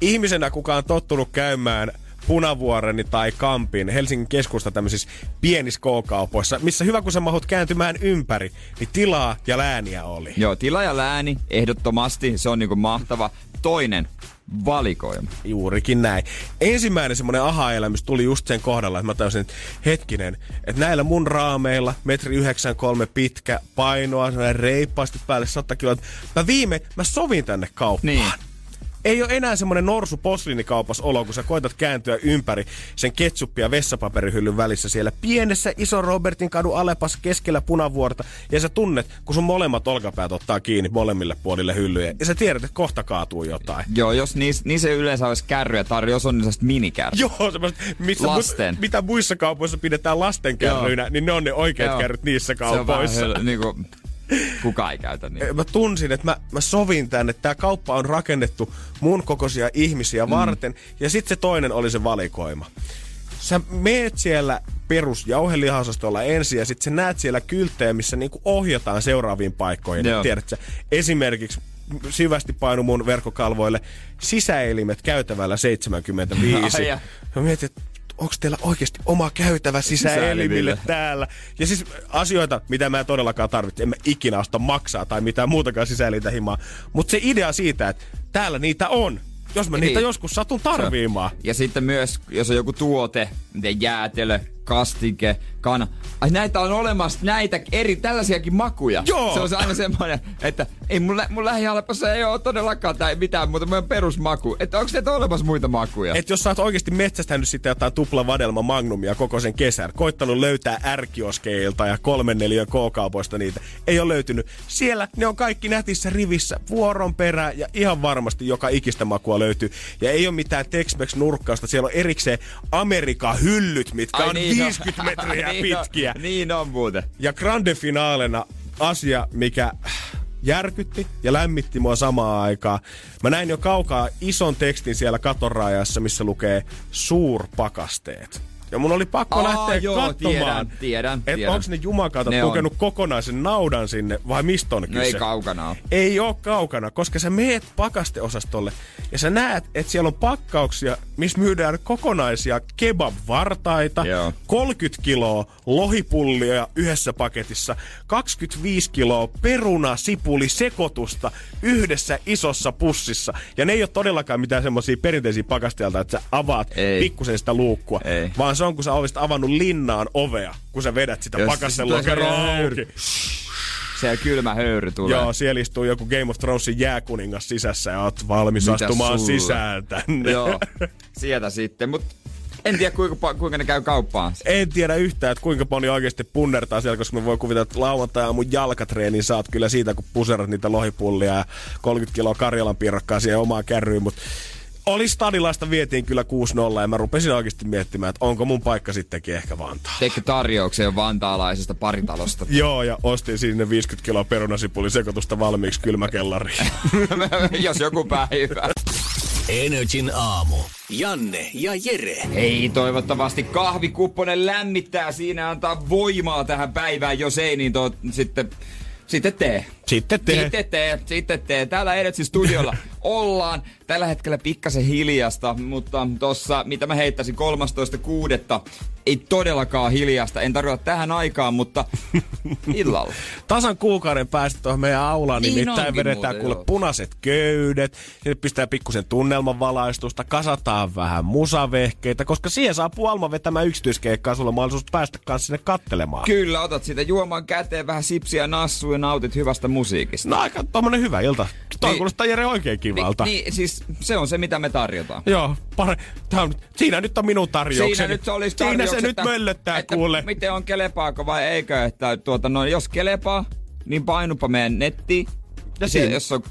ihmisenä kukaan tottunut käymään Punavuoreni tai Kampin Helsingin keskusta tämmöisissä pienissä K-kaupoissa, missä hyvä kun sä mahut kääntymään ympäri, niin tilaa ja lääniä oli. Joo, tila ja lääni, ehdottomasti, se on niinku mahtava. Toinen, valikoima. Juurikin näin. Ensimmäinen semmoinen aha-elämys tuli just sen kohdalla, että mä tajusin, että hetkinen, että näillä mun raameilla, metri 93 pitkä, painoa, reippaasti päälle 100 kiloa. Mä viime, mä sovin tänne kauppaan. Niin ei ole enää semmoinen norsu posliinikaupas olo, kun sä koetat kääntyä ympäri sen ketsuppia ja vessapaperihyllyn välissä siellä pienessä iso Robertin kadu Alepas keskellä punavuorta ja sä tunnet, kun sun molemmat olkapäät ottaa kiinni molemmille puolille hyllyjä ja sä tiedät, että kohta kaatuu jotain. Joo, jos niissä niin se yleensä olisi kärryjä tarjolla, jos on niistä minikärryjä. Joo, semmoista, missä lasten. Mu, mitä muissa kaupoissa pidetään lasten kärryinä, niin ne on ne oikeat Joo. kärryt niissä kaupoissa. Se on vähän, niin kuin, Kuka ei käytä niin. Mä tunsin, että mä, mä sovin tänne, että tämä kauppa on rakennettu mun kokoisia ihmisiä mm. varten. Ja sitten se toinen oli se valikoima. Sä meet siellä perusjauhelihaosastolla ensin ja sitten sä näet siellä kylttejä, missä niinku ohjataan seuraaviin paikkoihin. Tiedätkö, esimerkiksi syvästi painu mun verkkokalvoille sisäelimet käytävällä 75. Ja mä mietin, että onko teillä oikeasti oma käytävä sisäelimille täällä? Ja siis asioita, mitä mä en todellakaan tarvitse. En mä ikinä osta maksaa tai mitään muutakaan sisäelintä himaa. Mutta se idea siitä, että täällä niitä on. jos mä Niin. niitä joskus satun tarviimaan. Ja sitten myös, jos on joku tuote, miten jäätelö, kastike, kana. Ai näitä on olemassa näitä eri, tällaisiakin makuja. Joo. Se on se aina semmoinen, että ei mun, lä- mun lähihalpassa ei ole todellakaan tai mitään muuta, mun perusmaku. Että onko näitä olemassa muita makuja? Et jos sä oot oikeasti metsästänyt sitten jotain tupla vadelma magnumia koko sen kesän, koittanut löytää ärkioskeilta ja kolmen neljän K-kaupoista niitä, ei ole löytynyt. Siellä ne on kaikki nätissä rivissä, vuoron perä ja ihan varmasti joka ikistä makua löytyy. Ja ei ole mitään Tex-Mex nurkkausta, siellä on erikseen Amerikan hyllyt, mitkä Ai on niin 50 metriä niin on, pitkiä. niin on muuten. Ja grande finaalena asia, mikä järkytti ja lämmitti mua samaan aikaan. Mä näin jo kaukaa ison tekstin siellä katorajassa, missä lukee suurpakasteet. Ja mun oli pakko Aa, lähteä joo, katsomaan, tiedän, tiedän, että tiedän. onko ne jumakautat Ne on. tukenut kokonaisen naudan sinne vai mistä on No kyse. ei kaukana ole. Ei oo kaukana, koska sä meet pakasteosastolle ja sä näet, että siellä on pakkauksia, missä myydään kokonaisia kebab-vartaita, Joo. 30 kiloa lohipullia yhdessä paketissa, 25 kiloa peruna, sipuli, sekoitusta yhdessä isossa pussissa. Ja ne ei ole todellakaan mitään semmoisia perinteisiä pakasteelta, että sä avaat Ei. pikkusen sitä luukkua, Ei. vaan se on, kun sä olisit avannut linnaan ovea, kun sä vedät sitä semmoinen auki. Se kylmä höyry tulee. Joo, siellä istuu joku Game of Thronesin jääkuningas sisässä ja oot valmis Mitäs astumaan sulla? sisään tänne. Joo, sieltä sitten. Mut en tiedä kuinka, kuinka ne käy kauppaan. En tiedä yhtään, että kuinka moni oikeasti punnertaa siellä, koska mä voin kuvitella, että lauantai mun jalkatreenin saat kyllä siitä, kun puserat niitä lohipullia ja 30 kiloa Karjalan piirakkaa siihen omaan kärryyn, mutta oli stadilaista vietiin kyllä 6-0 ja mä rupesin oikeasti miettimään, että onko mun paikka sittenkin ehkä Vantaa. Teikö tarjouksen vantaalaisesta paritalosta? Joo, ja ostin sinne 50 kiloa perunasipuli sekoitusta valmiiksi kylmäkellariin. Jos joku päivä. Energin aamu. Janne ja Jere. Hei, toivottavasti kahvikupponen lämmittää siinä antaa voimaa tähän päivään. Jos ei, niin to, sitten, sitten tee. Sitten te. Sitten tee, sitten tee. Täällä Edetsin studiolla ollaan. Tällä hetkellä pikkasen hiljasta, mutta tossa, mitä mä heittäisin 13.6. Ei todellakaan hiljasta. En tarkoita tähän aikaan, mutta illalla. tasan kuukauden päästä tuohon meidän aulaan, Niin nimittäin vedetään muuten, kuule joo. punaiset köydet, sinne pistää pikkusen tunnelman valaistusta, kasataan vähän musavehkeitä, koska siihen saapuu Alma vetämään yksityiskeikkaa, sulla on mahdollisuus päästä kanssa sinne kattelemaan. Kyllä, otat siitä juomaan käteen vähän sipsiä nassuun ja nautit hyvästä musiikista. No aika tommonen hyvä ilta. Toi Niin. kuulostaa Jere oikein kivalta. Niin, niin, siis se on se, mitä me tarjotaan. Joo, pare, tää on, siinä nyt on minun tarjoukseni. Siinä nyt olisi Siinä se nyt möllöttää että kuule. Miten on kelepaako vai eikö, että tuota, no, jos kelepaa, niin painupa meidän nettiin. Ja se, jos on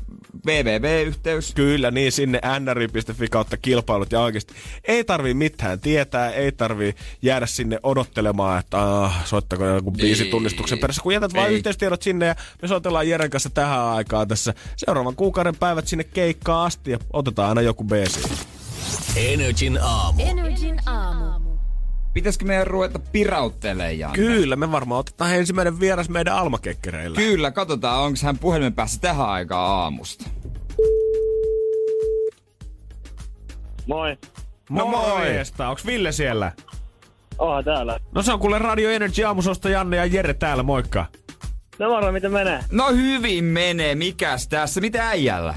www-yhteys. Kyllä, niin sinne nri.fi kautta kilpailut ja oikeasti ei tarvii mitään tietää, ei tarvii jäädä sinne odottelemaan, että ah, soittako joku biisi Ei. tunnistuksen perässä, kun jätät vain Ei. yhteystiedot sinne ja me soitellaan Jeren kanssa tähän aikaan tässä seuraavan kuukauden päivät sinne keikkaan asti ja otetaan aina joku biisi. Energin aamu. Energin aamu. Pitäisikö meidän ruveta pirauttelemaan, Janne? Kyllä, me varmaan otetaan ensimmäinen vieras meidän almakekkereillä. Kyllä, katsotaan, onko hän puhelimen päässä tähän aikaan aamusta. Moi. No morjesta, onks Ville siellä? Oha täällä. No se on kuule Radio Energy aamusosta Janne ja Jere täällä, moikka. No moro, miten menee? No hyvin menee, mikäs tässä? Mitä äijällä?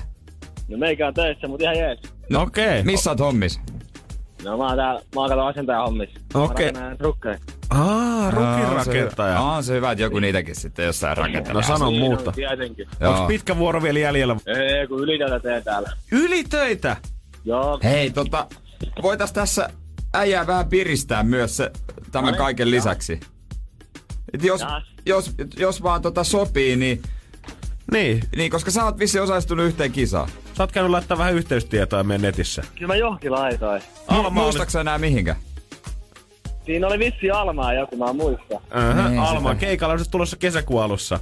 No meikä on töissä, mut ihan jees. No okei. Okay. Missä oot hommis? No mä oon täällä maakaton asentaja hommissa. Okei. Mä rakennan rukkeja. Aa, rukinrakentaja. Aa, on se hyvä, että joku niitäkin sitten jossain rakentaa. No sano Niin muuta. on Tietenkin. Onks pitkä vuoro vielä jäljellä? Ei, kun ylitöitä teen täällä. Ylitöitä? Joo, Hei, tota, voitais tässä äijää vähän piristää myös se, tämän Ai, kaiken joo. lisäksi. Et jos, Jaas. jos, jos vaan tota sopii, niin, Niin. niin koska sä oot vissi osallistunut yhteen kisaan. Sä oot käynyt laittaa vähän yhteystietoa meidän netissä. kyllä mä johonkin laitoin. Alma oli... Muistatko sä enää mihinkä? Siinä oli vissi Almaa joku, mä muistan. Uh-huh. Niin, Alma, sitä. keikalla on se tulossa kesäkuun alussa.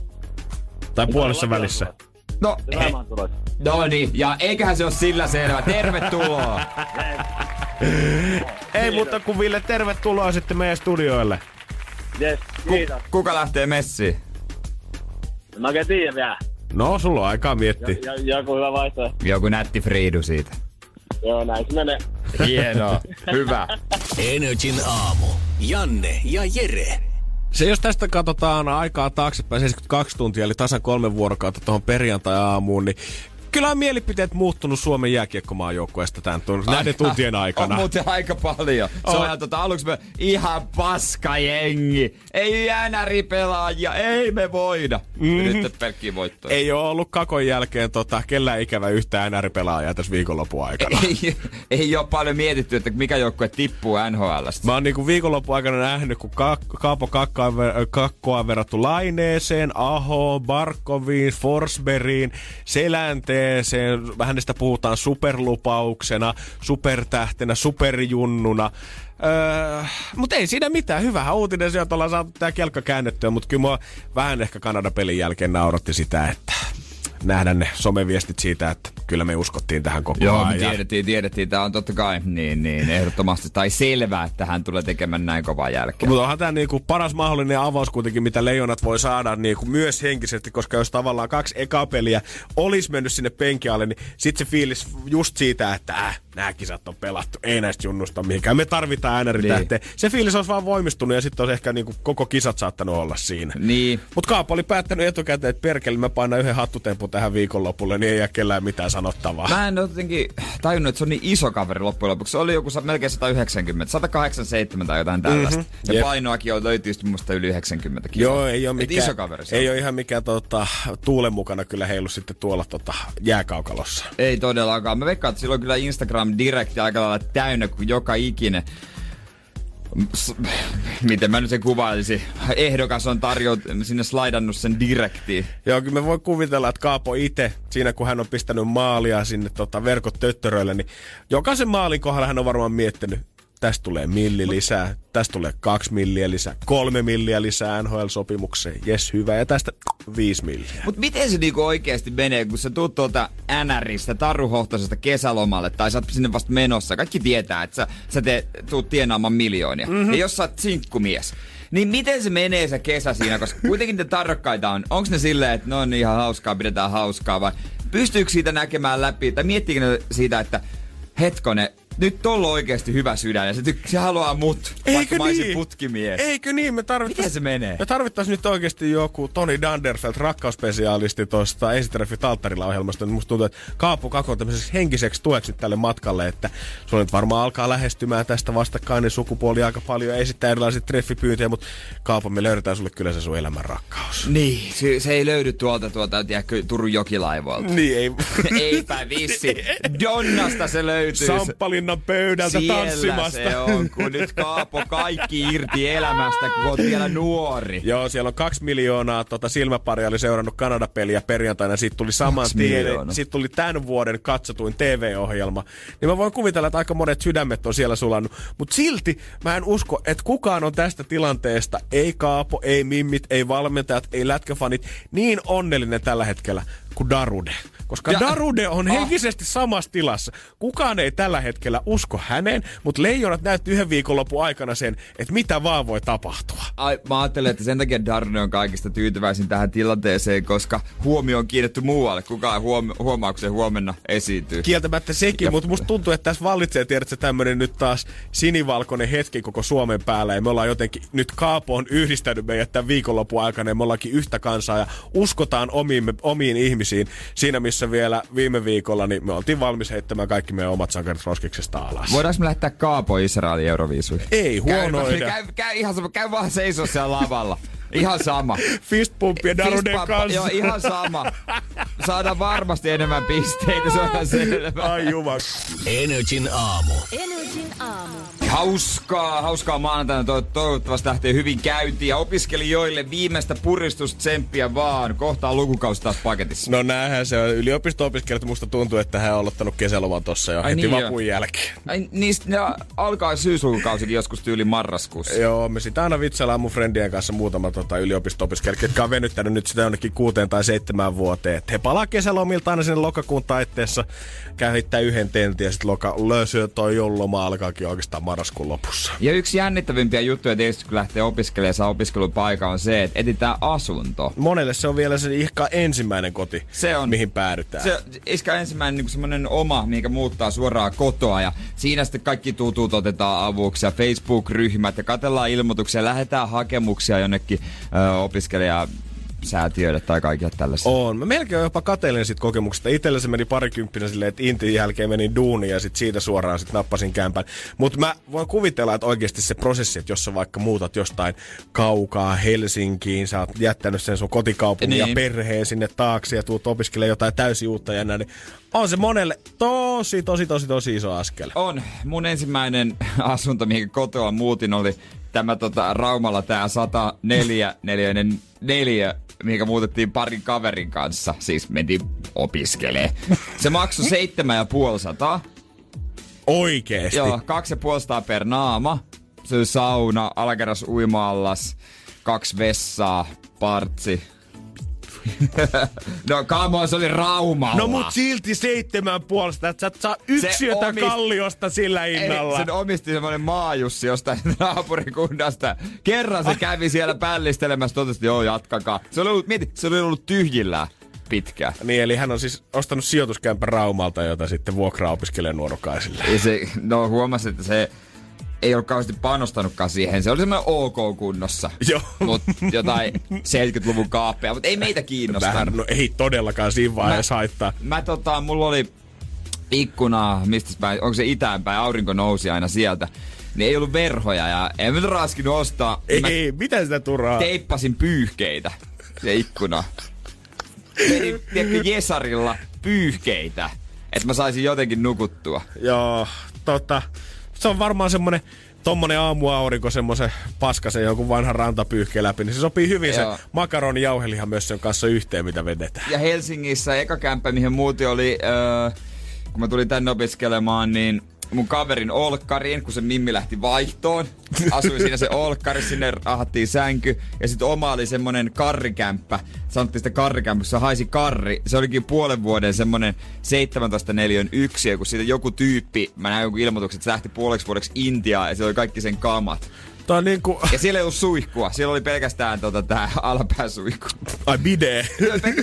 Tai puolessa välissä. No, Se he, no niin, ja eiköhän se ole sillä selvä. Tervetuloa. Ei mutta kun Ville, tervetuloa sitten meidän studioille. Jes, kiitos. Kuka lähtee messiin? En Mä oikein tiedä vielä. No, sulla on aikaa miettiä. Jo, joku hyvä vaihtoehto. Joku nätti Friidu siitä. Joo, näin se menee. Hienoa. Hyvä. Energin aamu. Janne ja Jere. Se jos tästä katsotaan aikaa taaksepäin 72 tuntia, eli tasan kolme vuorokautta tuohon perjantai-aamuun, niin Kyllä on mielipiteet muuttunut Suomen jääkiekkomaajoukkueesta tämän tun- näiden tuntien aikana. On muuten aika paljon. Se on ihan tota, aluksi me ihan paska jengi. Ei jäänä pelaajia, ei me voida. Mm-hmm. Nyt pelkkiä voittoja. Ei ole ollut kakon jälkeen tota, kellään ikävä yhtään NR-pelaajaa tässä viikonlopun aikana. Ei, ei ole paljon mietitty, että mikä joukkue tippuu NHLstä. Mä oon niinku viikonlopun aikana nähnyt, kun Ka- Kaapo Kakkoa, ver- Kakkoa on verrattu Laineeseen, Aho, Barkoviin, Forsbergiin, Selänteeseen. Hänestä puhutaan superlupauksena, supertähtenä, superjunnuna. Öö, mutta ei siinä mitään. Hyvä uutinen se, että ollaan saatu tää kelkka käännettyä, mutta kyllä mua vähän ehkä Kanadan pelin jälkeen nauratti sitä, että nähdä ne someviestit siitä, että kyllä me uskottiin tähän koko Joo, ajan. me tiedettiin, tiedettiin. Tämä on totta kai niin, niin, ehdottomasti tai selvää, että hän tulee tekemään näin kovaa jälkeä. Mutta onhan tämä niinku paras mahdollinen avaus kuitenkin, mitä Leijonat voi saada niinku myös henkisesti, koska jos tavallaan kaksi ekaa peliä olisi mennyt sinne penkialle, niin sitten se fiilis just siitä, että äh, nämä kisat on pelattu, ei näistä junnusta mihinkään. Me tarvitaan NR-tähteen. Niin. Se fiilis olisi vaan voimistunut ja sitten olisi ehkä niinku koko kisat saattanut olla siinä. Niin. Mutta Kaapo oli päättänyt etukäteen, että perkele, mä painan yhden hattutempun tähän viikonlopulle, niin ei jää kellään mitään sanottavaa. Mä en ole jotenkin tajunnut, että se on niin iso kaveri loppujen lopuksi. Se oli joku melkein 190, 187 tai jotain tällaista. Mm-hmm. Ja Jep. painoakin on löytyy musta yli 90 kiloa. Joo, ei ole mikään, iso kaveri se ei on. ole ihan mikään tota, tuulen mukana kyllä heilu sitten tuolla tota, jääkaukalossa. Ei todellakaan. Mä veikkaan, että silloin kyllä Instagram Direct aika lailla täynnä, kun joka ikinen miten mä nyt sen kuvailisin, ehdokas on tarjot, sinne slaidannut sen direktiin. Joo, kyllä me voi kuvitella, että Kaapo itse, siinä kun hän on pistänyt maalia sinne tota, verkot töttöröille, niin jokaisen maalin kohdalla hän on varmaan miettinyt, tästä tulee milli lisää, tästä tulee kaksi milliä lisää, kolme milliä lisää NHL-sopimukseen, jes hyvä, ja tästä viisi milliä. Mut miten se niinku oikeesti menee, kun sä tuut tuolta NRistä, Taruhohtoisesta kesälomalle, tai sä oot sinne vasta menossa. Kaikki tietää, että sä, sä te, tuut tienaamaan miljoonia. Mm-hmm. Ja jos sä oot sinkkumies, niin miten se menee se kesä siinä, koska kuitenkin te tarkkaita on. Onko ne silleen, että no on ihan hauskaa, pidetään hauskaa, vai pystyykö siitä näkemään läpi, tai miettiikö ne siitä, että hetkone, nyt tolla on oikeasti hyvä sydän ja se, tyk- se haluaa mut, vaikka mä olisin putkimies. Eikö niin? Me tarvittais, Miten se menee? Me tarvittaisiin nyt oikeasti joku Toni Danderfeld, rakkausspesiaalisti tuosta Esitreffit alttarilla ohjelmasta. Musta tuntuu, että Kaapo Kako tämmöiseksi henkiseksi tueksi tälle matkalle, että sulla nyt varmaan alkaa lähestymään tästä vastakkainen sukupuoli aika paljon ja esittää erilaisia treffipyyntöjä, mutta Kaapo, me löydetään sulle kyllä se sun elämän rakkaus. Niin, se, se ei löydy tuolta tuolta, tiedätkö, Turun jokilaivoilta. Niin ei. Eipä vissi. Donnasta se löytyy. Samppalinnan pöydältä Siellä tanssimasta. se on, kun nyt Kaapo kaikki irti elämästä, kun oot vielä nuori. Joo, siellä on kaksi miljoonaa tota, silmäparia oli seurannut Kanada-peliä perjantaina. Siitä tuli saman tien, siitä tuli tämän vuoden katsotuin TV-ohjelma. Niin mä voin kuvitella, että aika monet sydämet on siellä sulannut. Mutta silti mä en usko, että kukaan on tästä tilanteesta, ei Kaapo, ei Mimmit, ei valmentajat, ei lätkäfanit, niin onnellinen tällä hetkellä kuin Darude. Koska Ja- Darude on Ah. henkisesti samassa tilassa. Kukaan ei tällä hetkellä usko häneen, mutta leijonat näytti yhden viikonlopun aikana sen, että mitä vaan voi tapahtua. Ai, mä ajattelen, että sen takia Darne on kaikista tyytyväisin tähän tilanteeseen, koska huomio on kiinnitetty muualle. Kukaan huom- huomaa, kun se huomenna esiintyy. Kieltämättä sekin, Ja- mutta musta tuntuu, että tässä vallitsee, tiedätkö, tämmönen nyt taas sinivalkoinen hetki koko Suomen päällä. Ja me ollaan jotenkin, nyt Kaapo on yhdistänyt meidät tämän viikonlopun aikana ja me ollaankin yhtä kansaa ja uskotaan omiin, omiin ihmisiin. Siinä missä vielä viime viikolla, niin me oltiin valmis heittämään kaikki meidän omat sankarit roskiksesta alas. Voidaanko me lähettää Kaapo Israelin Euroviisuihin? Ei, huono käy, idea. käy, käy, ihan sama, käy vaan seisoo siellä lavalla. Ihan sama. Fistpumpia Daruden Fistbump- kanssa. Joo, ihan sama. Saadaan varmasti enemmän pisteitä, se on ihan selvä. Ai jumak. Energin aamu. Energin aamu. Hauskaa, hauskaa maanantaina. To- toivottavasti lähtee hyvin käyntiin. Ja opiskelijoille viimeistä puristustsemppiä vaan. Kohta on lukukausi taas paketissa. No näähän se on. Yliopisto-opiskelijat musta tuntuu, että hän on aloittanut kesäloman tossa jo Ai heti niin vapun jo. jälkeen. Ai, niistä ne alkaa syyslukukausikin joskus tyyli marraskuussa. Joo, me sitä aina vitsaillaan mun friendien kanssa muutama tota, yliopisto-opiskelijat, jotka on venyttänyt nyt sitä jonnekin kuuteen tai seitsemään vuoteen. Et he palaa kesälomilta aina sinne lokakuun taitteessa, käy yhden tentin ja sitten loka, löysö toi joululoma alkaakin oikeastaan marraskuun lopussa. Ja yksi jännittävimpiä juttuja tietysti, kun lähtee opiskelemaan saa opiskelupaikan, on se, että etsitään asunto. Monelle se on vielä se ehkä ensimmäinen koti, Se on. mihin päädytään. Se iskä ensimmäinen niin semmoinen oma, mikä muuttaa suoraan kotoa ja siinä sitten kaikki tutut otetaan avuksi ja Facebook-ryhmät ja katellaan ilmoituksia, lähetään hakemuksia jonnekin ö, opiskelija säätiöille tai kaikille tällaisille. On. Mä melkein jopa katelen sit kokemuksesta. Itellä se meni parikymppinä silleen, että intin jälkeen menin duuniin ja sit siitä suoraan sit nappasin kämpän. Mutta mä voin kuvitella, että oikeasti se prosessi, että jos sä vaikka muutat jostain kaukaa Helsinkiin, sä oot jättänyt sen sun kotikaupungin niin. ja perheen sinne taakse ja tuut opiskelemaan jotain täysin uutta ja näin, niin on se monelle tosi, tosi, tosi, tosi iso askel. On. Mun ensimmäinen asunto, mihin kotoa muutin, oli tämä tota, Raumalla tää 104 neliöinen neljä, mihin muutettiin parin kaverin kanssa. Siis mentiin opiskelee. Se maksoi seitsemän ja puoli sataa. Oikeesti. Joo, kaksi ja puoli sataa per naama. Se oli sauna, alakerras uimaallas, kaksi vessaa, partsi. No come on, se oli Raumalla. No mut silti seitsemän puolesta, että sä et saa yksiötä omist- kalliosta sillä hinnalla. Ei, sen omisti semmonen maajussi jostain naapurikunnasta. Kerran se kävi siellä pällistelemässä, totesi, että joo, jatkakaa. Se oli ollut, mieti, se oli ollut tyhjillään pitkään. Niin, eli hän on siis ostanut sijoituskämpän Raumalta, jota sitten vuokraa opiskelee nuorukaisille. Ja se, no huomasi, että se ei ole kauheasti panostanutkaan siihen. Se oli semmoinen ok kunnossa. Joo. Mut jotain 70-luvun kaappeja, mutta ei meitä kiinnosta. Vähän, no ei todellakaan siinä vaiheessa haittaa. Mä tota, mulla oli ikkuna, mistä päin, onko se itään päin, aurinko nousi aina sieltä. Niin ei ollut verhoja ja en mä raskinut ostaa. Ei, Mä ei, mitä sitä turhaa? teippasin pyyhkeitä se ikkuna. Tiedätkö, Jesarilla pyyhkeitä, että mä saisin jotenkin nukuttua. Joo, tota, se on varmaan semmonen tommonen aamuaurinko semmoisen paskasen jonkun vanhan rantapyyhkeen läpi, niin se sopii hyvin Joo. se myös sen kanssa yhteen, mitä vedetään. Ja Helsingissä eka kämppä, mihin muutin oli, öö, kun mä tulin tänne opiskelemaan, niin mun kaverin olkkariin, kun se Mimmi lähti vaihtoon. Asui siinä se olkkari, sinne rahattiin sänky. Ja sitten oma oli semmonen karrikämppä. Sanottiin sitä karrikämpässä, se haisi karri. Se olikin puolen vuoden semmonen 17 neliön yksi, kun siitä joku tyyppi, mä näin joku ilmoituksen, että se lähti puoleksi vuodeksi Intiaan ja se oli kaikki sen kamat. Tää on niinku, Ja siellä ei ollut suihkua, siellä oli pelkästään tota, tää alapääsuihku. ai bide.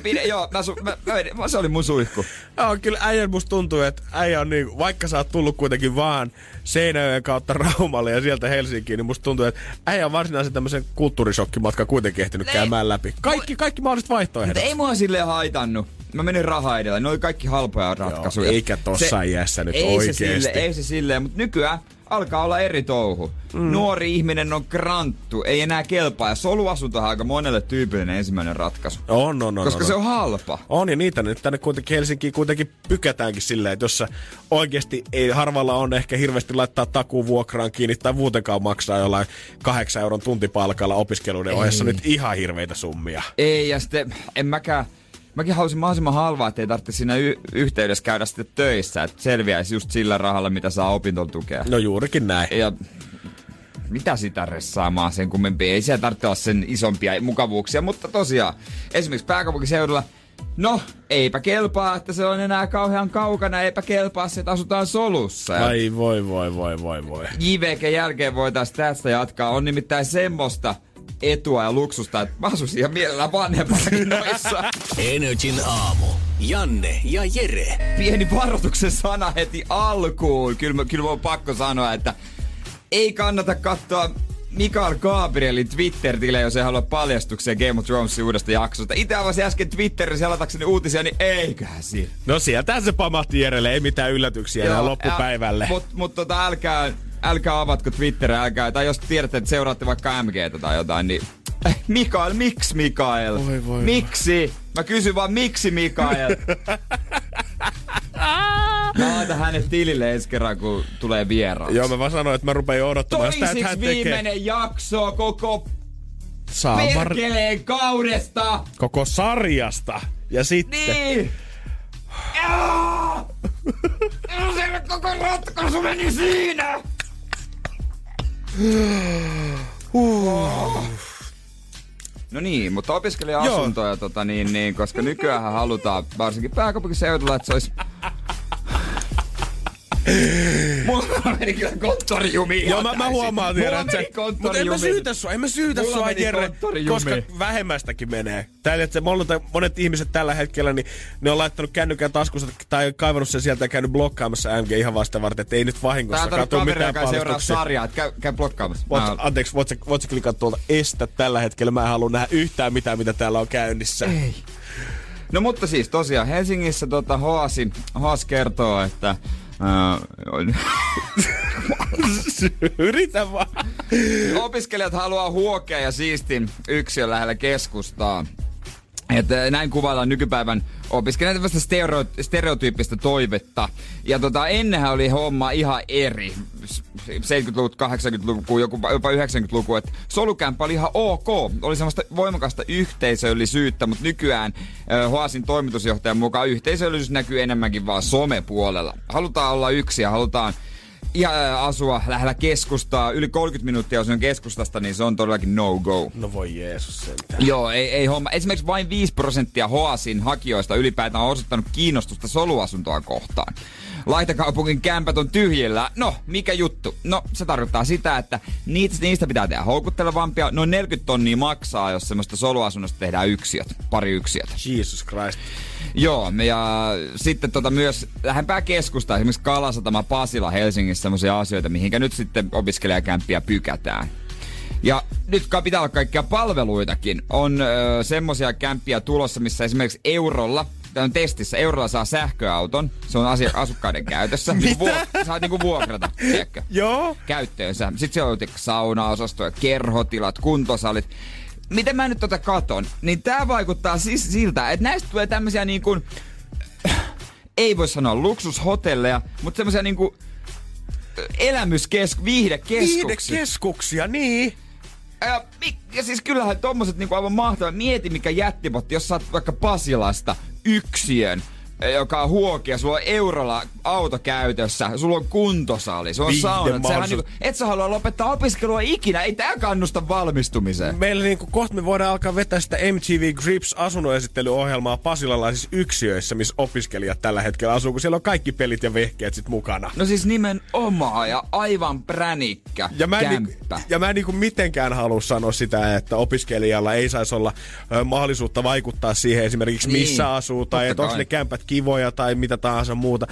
Pide, joo, mä, su, mä, mä, mä, se oli mun suihku. Joo, kyllä äijän musta tuntuu, että äijä on niin, vaikka sä oot tullut kuitenkin vaan Seinäjoen kautta Raumalle ja sieltä Helsinkiin, niin musta tuntuu, että äijä on varsinaisen tämmöisen kulttuurishokkimatka kuitenkin ehtinyt Ei. käymään läpi. Kaikki, kaikki mahdolliset Mutta vaihtoehdot. ei mua silleen haitannut. Mä menin raha edellä. Ne oli kaikki halpoja ratkaisuja. eikä tossa iässä nyt ei oikeesti. Se sille, ei se silleen, mutta nykyään alkaa olla eri touhu. Mm. Nuori ihminen on kranttu, ei enää kelpaa. Ja soluasunto on aika monelle tyypillinen ensimmäinen ratkaisu. On, on, on. koska on, se on. halpa. On, ja niitä nyt tänne kuitenkin Helsinkiin kuitenkin pykätäänkin silleen, että jos sä oikeasti ei harvalla on ehkä hirveästi laittaa takuu vuokraan kiinni tai muutenkaan maksaa jollain kahdeksan euron tuntipalkalla opiskeluiden ohessa nyt ihan hirveitä summia. Ei, ja sitten en mäkään... Mäkin halusin mahdollisimman halvaa, ettei tarvitse siinä y- yhteydessä käydä sitten töissä, että selviäisi just sillä rahalla, mitä saa opintotukea. No juurikin näin. Ja mitä sitä ressaamaan sen kummempi. Ei siellä tarvitse olla sen isompia mukavuuksia, mutta tosiaan esimerkiksi pääkaupunkiseudulla No, eipä kelpaa, että se on enää kauhean kaukana, eipä kelpaa se, että asutaan solussa. Ai voi voi voi voi voi. JVG jälkeen voitaisiin tästä jatkaa. On nimittäin semmoista etua ja luksusta, että mä asuisin ihan mielellään vanhempallakin noissa. Energin aamu. Janne ja Jere. Pieni varoituksen sana heti alkuun. Kyllä, mä- kyllä mä on pakko sanoa, että ei kannata katsoa Mikael Gabrielin Twitter-tilejä, jos ei halua paljastuksia Game of Thronesin uudesta jaksosta. Itse avasin äsken Twitterin selatakseni uutisia, niin eiköhän siinä. No sieltä se pamahti Jerelle, ei mitään yllätyksiä enää loppupäivälle. Mutta mut tota, älkää, älkää avatko Twitteriä, älkää, tai jos tiedätte, että seuraatte vaikka MGtä tai jotain, niin Eh, Mikael, miksi Mikael? Voi, voi, miksi? Mä kysyn vaan, miksi Mikael? Mä laitan hänet tilille ensi kerran, kun tulee vieraaksi. Joo, mä vaan sanoin, että mä rupean jo odottamaan sitä, että hän tekee viimeinen jakso koko saamar perkeleen kaudesta! koko sarjasta. Ja sitten... Niin! Jaa! Se koko ratkaisu meni siinä! No niin, mutta opiskelija-asuntoja, tota, niin, niin, koska nykyään halutaan, varsinkin pääkaupunkiseudulla, että se olisi... Mulla meni kyllä konttorijumiin. Joo, mä, mä huomaan, tiedän, Mulla että se, mutta en mä syytä sua, en mä syytä Mulla sua, Jere, koska vähemmästäkin menee. Täällä, että monet, monet ihmiset tällä hetkellä, niin ne on laittanut kännykän taskusta tai kaivannut sen sieltä ja käynyt blokkaamassa MG ihan vasta varten, että ei nyt vahingossa katso mitään ei seuraa paljastuksia. sarjaa, että käy, käy blokkaamassa. Voit, Mä- anteeksi, voit sä, voit sä klikata tuolta estä tällä hetkellä? Mä en halua nähdä yhtään mitään, mitä täällä on käynnissä. Ei. No mutta siis tosiaan Helsingissä tota Hoasi, Hoas kertoo, että Yritä vaan. opiskelijat haluaa huokea ja siistin yksiön lähellä keskustaa. Että näin kuvaillaan nykypäivän opiskelijoiden tämmöistä stereo, stereotyyppistä toivetta. Ja tota, ennenhän oli homma ihan eri. 70-luvut, 80-luku, joku, jopa 90-luku, että solukämppä oli ihan ok. Oli semmoista voimakasta yhteisöllisyyttä, mutta nykyään Hoasin toimitusjohtajan mukaan yhteisöllisyys näkyy enemmänkin vaan somepuolella. Halutaan olla yksi ja halutaan ja asua lähellä keskustaa, yli 30 minuuttia jos on keskustasta, niin se on todellakin no-go. No voi Jeesus sentään. Joo, ei, ei homma. Esimerkiksi vain 5 prosenttia Hoasin hakijoista ylipäätään on osoittanut kiinnostusta soluasuntoa kohtaan. Laitakaupungin kämpät on tyhjillä. No, mikä juttu? No, se tarkoittaa sitä, että niitä, niistä pitää tehdä houkuttelevampia. Noin 40 tonnia maksaa, jos semmoista soluasunnosta tehdään yksiöt, pari yksiöt. Jesus Christ. Joo, ja sitten tota myös lähempää keskustaa, esimerkiksi Kalasatama Pasila Helsingissä semmoisia asioita, mihinkä nyt sitten opiskelijakämppiä pykätään. Ja nyt pitää olla kaikkia palveluitakin. On öö, semmoisia kämppiä tulossa, missä esimerkiksi eurolla, tämä on testissä, eurolla saa sähköauton. Se on asia, asukkaiden käytössä. Niinku vuok- saat niinku vuokrata, tiedätkö? Joo. käyttöönsä. Sitten se on saunaosasto ja kerhotilat, kuntosalit. Miten mä nyt tota katon, niin tää vaikuttaa siis siltä, että näistä tulee tämmöisiä niin kuin, ei voi sanoa luksushotelleja, mutta semmoisia niin kuin elämyskesk, viihdekeskuksia. Viidekeskuksia, niin. Ja, ja siis kyllähän tommoset niinku aivan mahtavaa. Mieti mikä jättipotti, jos sä oot vaikka Pasilasta yksiön joka on huokia, sulla on eurolla auto käytössä, sulla on kuntosali, sulla on sauna. Niinku, et sä halua lopettaa opiskelua ikinä, ei tää kannusta valmistumiseen. Meillä niinku kohta me voidaan alkaa vetää sitä MTV Grips asunnoesittelyohjelmaa pasilalaisissa yksiöissä, missä opiskelijat tällä hetkellä asuu, kun siellä on kaikki pelit ja vehkeet sit mukana. No siis nimenomaan ja aivan pränikkä Ja mä, en niinku, kämppä. ja mä en niinku mitenkään halua sanoa sitä, että opiskelijalla ei saisi olla ö, mahdollisuutta vaikuttaa siihen esimerkiksi Niin, missä asuu tai että onko ne kämpät kivoja tai mitä tahansa muuta.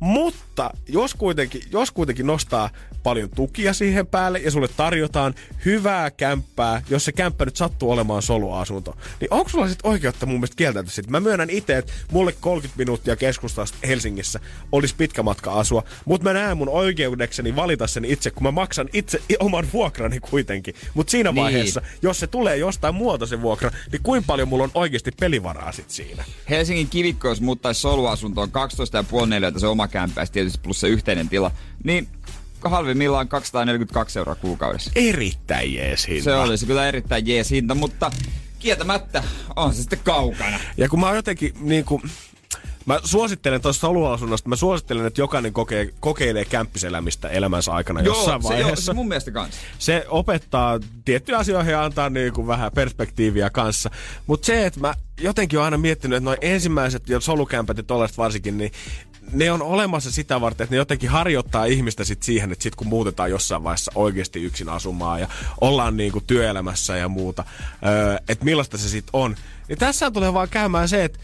Mutta jos kuitenkin, jos kuitenkin nostaa paljon tukia siihen päälle ja sulle tarjotaan hyvää kämppää, jos se kämppä nyt sattuu olemaan soluasunto, niin onko sulla sitten oikeutta mun mielestä kieltäytyä siitä? Mä myönnän itse, että mulle 30 minuuttia keskustasta Helsingissä olisi pitkä matka asua, mutta mä näen mun oikeudekseni valita sen itse, kun mä maksan itse oman vuokrani kuitenkin. Mutta siinä Niin. vaiheessa, jos se tulee jostain muualta se vuokra, niin kuinka paljon mulla on oikeasti pelivaraa sit siinä? Helsingin kivikko, jos muuttaisi soluasuntoon 12,5 neliötä se oma sit tietysti plus se yhteinen tila, niin halvimmillaan 242 euroa kuukaudessa. Erittäin jees hinta. Se olisi kyllä erittäin jees hinta, mutta kieltämättä on se sitten kaukana. Ja kun mä oon jotenkin niinku... Mä suosittelen tuosta soluasunnosta, mä suosittelen, että jokainen kokee, kokeilee kämppiselämistä elämänsä aikana jossain se, vaiheessa. se mun mielestä kanssa. se opettaa tiettyjä asioihin ja antaa niinku vähän perspektiiviä kanssa. Mutta se, että mä jotenkin oon aina miettinyt, että noin ensimmäiset ja solukämpät ja tollaiset varsinkin, niin ne on olemassa sitä varten, että ne jotenkin harjoittaa ihmistä sit siihen, että sit kun muutetaan jossain vaiheessa oikeasti yksin asumaan ja ollaan niinku työelämässä ja muuta, öö, että millaista se sitten on. Niin tässä tulee vaan käymään se, että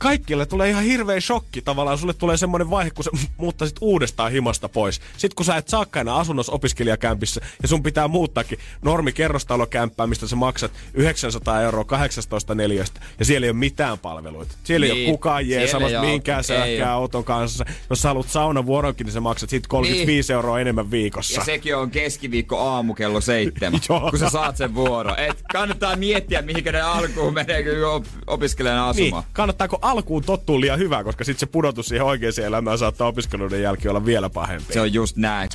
kaikille tulee ihan hirveä shokki tavallaan. Sulle tulee semmoinen vaihe, kun sä muuttaisit uudestaan himasta pois. Sitten kun sä et saakaan enää asunnossa opiskelijakämpissä ja sun pitää muuttaakin normi kerrostalokämppää, mistä sä maksat 900 euroa 18 neliöstä ja siellä ei ole mitään palveluita. Siellä ei Niin. ole kukaan Siellä jeesamassa ei ei sähkää auton kanssa. Jos sä haluat saunavuoronkin, niin sä maksat siitä 35 euroa enemmän viikossa. Ja sekin on keskiviikko aamu kello seitsemän, kun sä saat sen vuoro. Et kannattaa miettiä, mihinkä ne alkuun menee, kun op- opiskelijana Niin, asumaan. kannattaako alkuun tottua liian hyvää, koska sitten se pudotus siihen oikeaan elämään saattaa opiskeluiden jälkeen olla vielä pahempi. Se on just näin.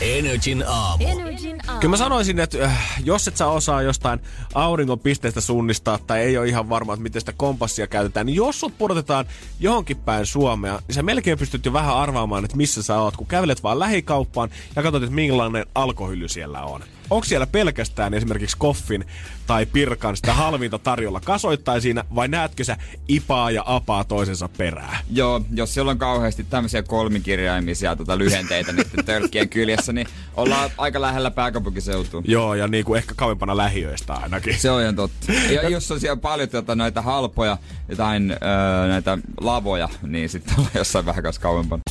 Energin aamu. Energin aamu. Kyllä mä sanoisin, että äh, jos et sä osaa jostain auringon pisteestä suunnistaa tai ei ole ihan varma, että miten sitä kompassia käytetään, niin jos sut pudotetaan johonkin päin Suomea, niin sä melkein pystyt jo vähän arvaamaan, että missä sä oot, kun kävelet vaan lähikauppaan ja katsot, että millainen alkohylly siellä on. Onko siellä pelkästään esimerkiksi koffin tai pirkan sitä halvinta tarjolla kasoittain siinä, vai näetkö sä ipaa ja apaa toisensa perää? Joo, jos siellä on kauheasti tämmöisiä kolmikirjaimisia tota, lyhenteitä niiden tölkkien kyljessä, niin ollaan aika lähellä pääkaupunkiseutua. Joo, ja niinku ehkä kauempana lähiöistä ainakin. Se on ihan totta. Ja jos on siellä paljon tota, näitä halpoja, jotain öö, näitä lavoja, niin sitten ollaan jossain vähän kauempana.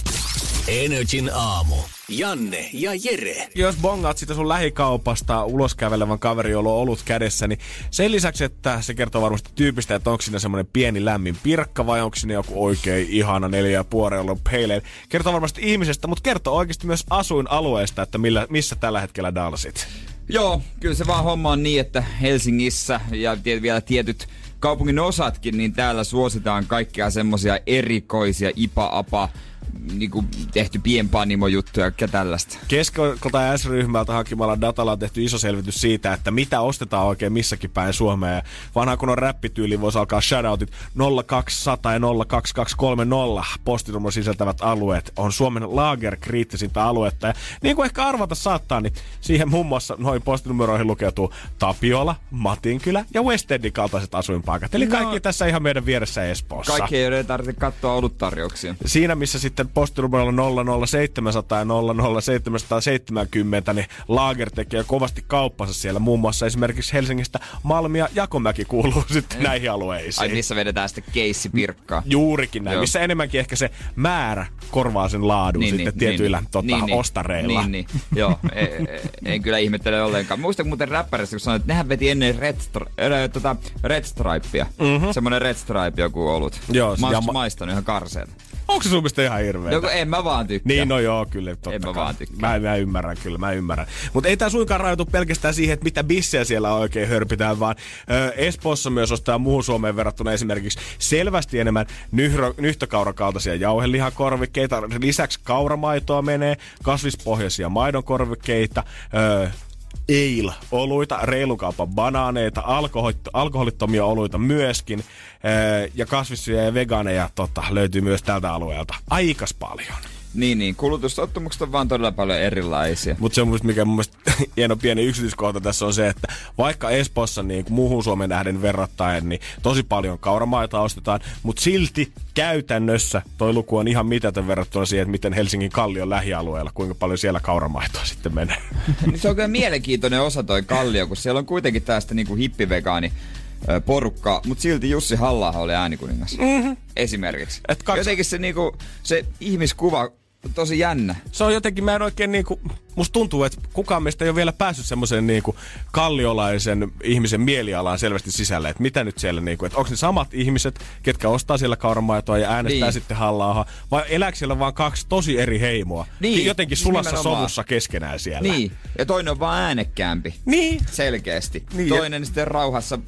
Energin aamu. Janne ja Jere. Jos bongaat sitä sun lähikaupasta ulos kävelevän kaveri, jolla on ollut kädessä, niin sen lisäksi, että se kertoo varmasti tyypistä, että onko siinä semmoinen pieni lämmin pirkka vai onko siinä joku oikein ihana neljä ja puolella peileen. Kertoo varmasti ihmisestä, mutta kertoo oikeasti myös asuinalueesta, että millä, missä tällä hetkellä dalsit. Joo, kyllä se vaan homma on niin, että Helsingissä ja vielä tietyt kaupungin osatkin, niin täällä suositaan kaikkia semmosia erikoisia ipa-apa niinku tehty pienpanimo-juttuja ja tällaista. Keskeltä S-ryhmältä hakimalla datalla on tehty iso selvitys siitä, että mitä ostetaan oikein missäkin päin Suomea. Vanha kun on räppityyli, voisi alkaa shoutoutit 0200 ja 02230 postinumero sisältävät alueet on Suomen lager-kriittisintä aluetta. Ja niin kuin ehkä arvata saattaa, niin siihen muun muassa noihin postinumeroihin lukeutuu Tapiola, Matinkylä ja West Endin kaltaiset asuinpaikat. Eli No. kaikki tässä ihan meidän vieressä Espoossa. Kaikki ei edes tarvitse katsoa oluttarjouksia. Siinä, missä sitten postinumerolla 00700 ja 00770, niin Lager tekee kovasti kauppansa siellä. Muun muassa esimerkiksi Helsingistä Malmi ja Jakomäki kuuluu sitten näihin alueisiin. Ai missä vedetään sitten keissipirkkaa. Juurikin näin, Joo. missä enemmänkin ehkä se määrä korvaa sen laadun niin, sitten niin, tietyillä niin, tota, niin, niin. ostareilla. Niin, niin. Joo, en, en kyllä ihmettele ollenkaan. Muistan muuten räppäristä, kun sanoit, että nehän veti ennen Red, Stri- äh, tota, red Stripea. Mm-hmm. Semmonen Red Stripe joku ollut. Joo, Mä ja oon ma- maistanut ihan karseeta. Onko se sun mielestä ihan hirveä? No en mä vaan tykkää. Niin, no joo, kyllä, totta En mä kai. vaan tykkää. Mä, mä ymmärrän, kyllä, mä ymmärrän. Mutta ei tää suinkaan rajoitu pelkästään siihen, että mitä bissejä siellä oikein hörpitään, vaan ö, Espoossa myös ostaa muuhun Suomeen verrattuna esimerkiksi selvästi enemmän nyhrö, nyhtökaurakaltaisia jauhelihakorvikkeita. Lisäksi kauramaitoa menee, kasvispohjaisia maidonkorvikkeita, ö, ale-oluita, reilukaupan banaaneita, alkoholit, alkoholittomia oluita myöskin. Ja kasvissyjä ja vegaaneja tota, löytyy myös tältä alueelta. Aikas paljon. Niin, niin. Kulutustottumukset on vaan todella paljon erilaisia. Mutta se on mikä mun mielestä hieno pieni yksityiskohta tässä on se, että vaikka Espoossa niin kuin muuhun Suomen nähden verrattain, niin tosi paljon kauramaita ostetaan, mutta silti käytännössä toi luku on ihan mitätön verrattuna siihen, että miten Helsingin Kallion lähialueella, kuinka paljon siellä kauramaitoa sitten menee. Niin se on kyllä mielenkiintoinen osa toi Kallio, kun siellä on kuitenkin tästä niinku hippivegaani porukka, mutta silti Jussi halla oli äänikuningas. Mm-hmm. Esimerkiksi. Et kaksi- Jotenkin se, niinku, se ihmiskuva tosi jännä. Se on jotenkin, mä en oikein niinku, musta tuntuu, että kukaan meistä ei ole vielä päässyt semmoisen niinku kalliolaisen ihmisen mielialaan selvästi sisälle, että mitä nyt siellä niinku, että onko ne samat ihmiset, ketkä ostaa siellä kauramaitoa ja äänestää Niin. sitten hallaa vai elääkö siellä vaan kaksi tosi eri heimoa? Niin, Jotenkin sulassa nimenomaan. sovussa keskenään siellä. Niin. Ja toinen on vaan äänekkäämpi. Niin. Selkeästi. Niin, Toinen sitten rauhassa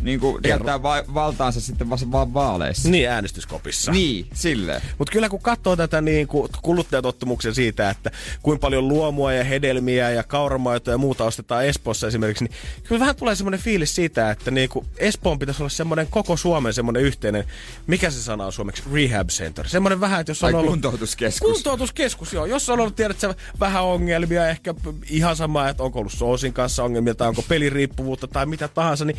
niin kuin käyttää va- valtaansa sitten vasta vaan vaaleissa. Niin, äänestyskopissa. Niin, silleen. Mutta kyllä kun katsoo tätä niin kuin kuluttajatottumuksen siitä, että kuinka paljon luomua ja hedelmiä ja kauramaitoa ja muuta ostetaan Espoossa esimerkiksi, niin kyllä vähän tulee semmoinen fiilis siitä, että niin kuin Espoon pitäisi olla semmoinen koko Suomen semmoinen yhteinen, mikä se sana on suomeksi, rehab center. Semmoinen vähän, että jos on Tai ollut... kuntoutuskeskus. Kuntoutuskeskus, joo. Jos on ollut, tiedät sä, vähän ongelmia, ehkä ihan sama, että onko ollut soosin kanssa ongelmia tai onko peliriippuvuutta tai mitä tahansa, niin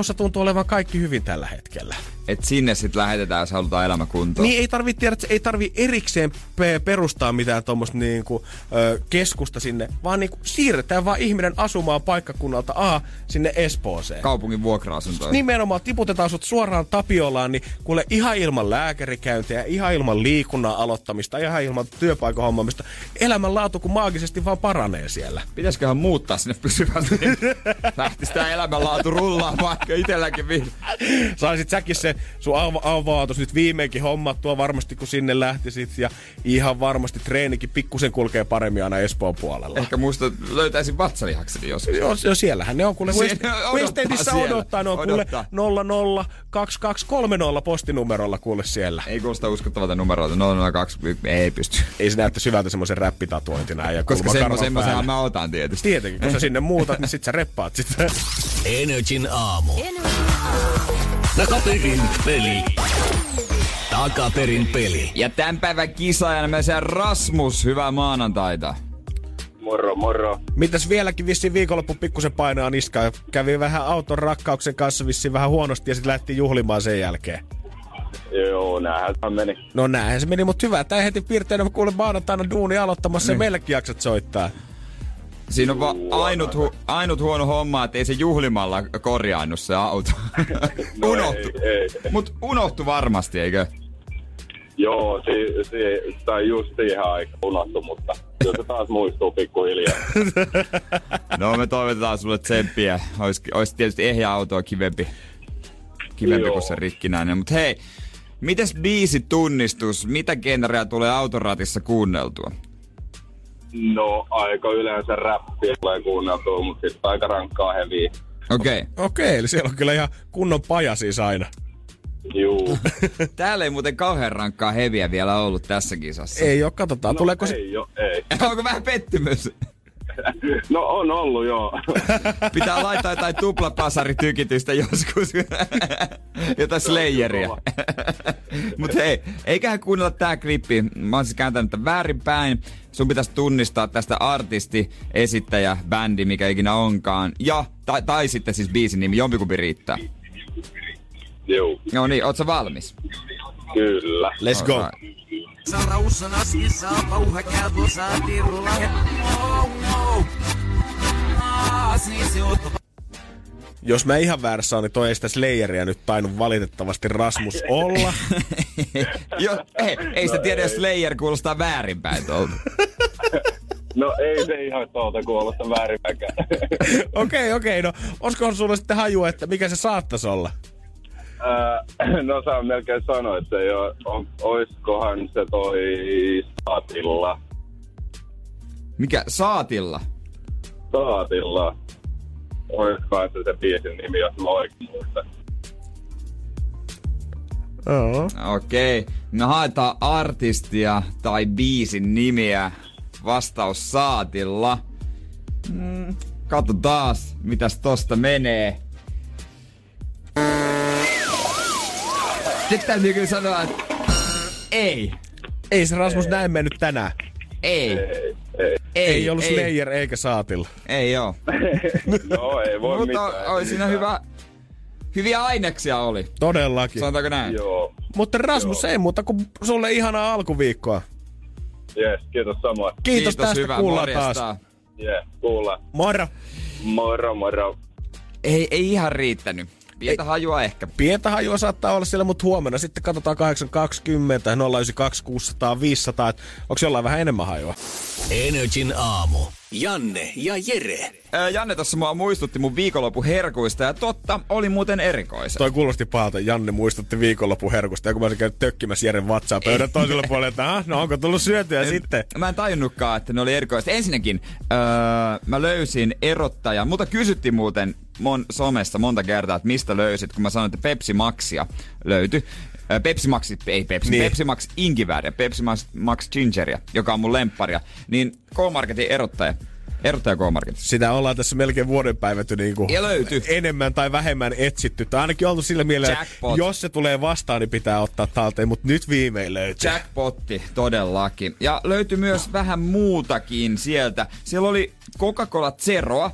Espoossa tuntuu olevan kaikki hyvin tällä hetkellä. Et sinne sitten lähetetään, jos halutaan elämä kuntoon. Niin ei tarvi tiedä, että ei tarvi erikseen pe- perustaa mitään tuommoista niinku, ö, keskusta sinne, vaan niinku siirretään vaan ihminen asumaan paikkakunnalta A sinne Espooseen. Kaupungin vuokra-asuntoihin. Nimenomaan tiputetaan sut suoraan Tapiolaan, niin kuule ihan ilman lääkärikäyntiä, ihan ilman liikunnan aloittamista, ihan ilman työpaikan hommaamista. Elämänlaatu kun maagisesti vaan paranee siellä. Pitäisiköhän muuttaa sinne pysyvästi, niin lähtisi tää elämänlaatu rullaamaan ehkä itselläkin vi- Saisit säkin se sun ava- avautus nyt viimeinkin hommattua varmasti kun sinne lähtisit ja ihan varmasti treenikin pikkusen kulkee paremmin aina Espoon puolella. Ehkä muista löytäisin vatsalihakseni joskus. Joo, jo siellähän ne on kuule West, Siellä odottaa West Endissä odottaa, ne on Odottaa. kuule 002230 postinumerolla kuule siellä. Ei kuulosta uskottavalta numeroilta. 002, ei pysty. Ei se näytä syvältä semmoisen räppitatuointina ja Koska semmoisenhan mä otan tietysti. Tietenkin, kun sä sinne muutat, niin sit sä reppaat sitä. Energin aamu. Takaperin peli. Takaperin peli. Ja tämän päivän kisaajana myös Rasmus, hyvää maanantaita. Moro, moro. Mitäs vieläkin vissiin viikonloppu pikkusen painaa niskaa? Kävi vähän auton rakkauksen kanssa vissiin vähän huonosti ja sitten lähti juhlimaan sen jälkeen. Joo, näähän se meni. No näinhän se meni, mutta hyvä. Tää heti piirteinä kuule maanantaina duuni aloittamassa Niin. ja meillekin jaksat soittaa. Siinä on va- ainut, hu- ainut huono homma, että ei se juhlimalla korjaannut se auto. No unohtu. Ei, ei. Mut unohtu varmasti, eikö? Joo, si, si, tai just siihen aikaan unohtu, mutta kyllä se taas muistuu pikkuhiljaa. No me toivotetaan sulle tsemppiä. Ois, ois tietysti ehjä autoa kivempi, kivempi Joo. kuin se rikkinäinen. Mut hei, mites biisi tunnistus? Mitä genreä tulee autoratissa kuunneltua? No, aika yleensä räppiä tulee kuunneltua, mutta sitten aika rankkaa heviä. Okei. Okay. Okei, eli siellä on kyllä ihan kunnon paja siis aina. Juu. Täällä ei muuten kauhean rankkaa heviä vielä ollut tässä kisassa. Ei oo, katsotaan. No, Tuleeko se... ei, jo, ei. Onko vähän pettymys? No on ollut, joo. Pitää laittaa jotain tuplapasaritykitystä joskus. jotain Slayeria. Mut hei, eiköhän kuunnella tää klippi. Mä oon siis kääntänyt tämän väärinpäin. Sun pitäisi tunnistaa tästä artisti, esittäjä, bändi, mikä ikinä onkaan. Ja, tai, tai sitten siis biisin nimi, jompikumpi riittää. Juu, No niin, oot sä valmis? kyllä. Let's go. Alright. Jos mä ihan väärässä on, niin toi ei sitä Slayeria nyt tainnut valitettavasti Rasmus olla. jo, ei, ei sitä tiedä, jos Slayer kuulostaa väärinpäin tuolta. No ei se ihan tuolta kuulosta väärinpäkään. Okei, okei, no olisikohan sulla sitten hajua, että mikä se saattaisi olla? Ää, no saa melkein sanoa, että ei oo, on, oiskohan se toi Saatilla. Mikä? Saatilla? Saatilla. Oiskohan se se biisin nimi, jos mä oikein muistan. Oo. Okei, me haetaan artistia tai biisin nimiä. Vastaus saatilla. Mm, katso taas, mitäs tosta menee. Nyt täytyy kyllä sanoa, että ei. Ei se Rasmus näin mennyt tänään. Ei. Ei, ei. Ei, Ei ollut ei, Slayer eikä Saatilla. ei oo. No ei voi Mutta mitään. oli siinä hyvä, hyviä aineksia oli. Todellakin. Sanotaanko näin? Joo. Mutta Rasmus, Joo. ei muuta kuin sulle ihanaa alkuviikkoa. Jes, kiitos samoin. Kiitos, tästä, hyvä, kuullaan morjesta. taas. Jes, kuulla. Moro. Moro, moro. Ei, ei ihan riittänyt. Pientä hajua ehkä. Pientä hajua saattaa olla siellä, mutta huomenna sitten katsotaan 820, 092 600, 500. että Onko jollain vähän enemmän hajua? Energin aamu. Janne ja Jere. Ää, Janne tässä mua muistutti mun viikonlopun herkuista ja totta, oli muuten erikoisen. Toi kuulosti pahalta. Janne muistutti viikonlopun herkusta. Ja kun mä olisin käynyt tökkimässä Jeren vatsaa pöydän toisella puolella, että ah, no onko tullut syötyä sitten? Mä en tajunnutkaan, että ne oli erikoiset. Ensinnäkin öö, mä löysin erottajan, mutta kysyttiin muuten mon somessa monta kertaa, että mistä löysit, kun mä sanoin, että Pepsi Maxia löytyi. Pepsi Max, ei Pepsi, Niin. niin. Pepsi Max Ingivääriä, Pepsi Max, Max Gingeria, joka on mun lempparia. Niin K-Marketin erottaja, erottaja K-Marketissa. Sitä ollaan tässä melkein vuoden päiväty niinku Ja löytyi. enemmän tai vähemmän etsitty. Tai ainakin oltu sillä mielellä, että Jackpot. jos se tulee vastaan, niin pitää ottaa talteen. Mutta nyt viimein löytyy. Jackpotti, todellakin. Ja löytyi myös vähän muutakin sieltä. Siellä oli Coca-Cola Zeroa,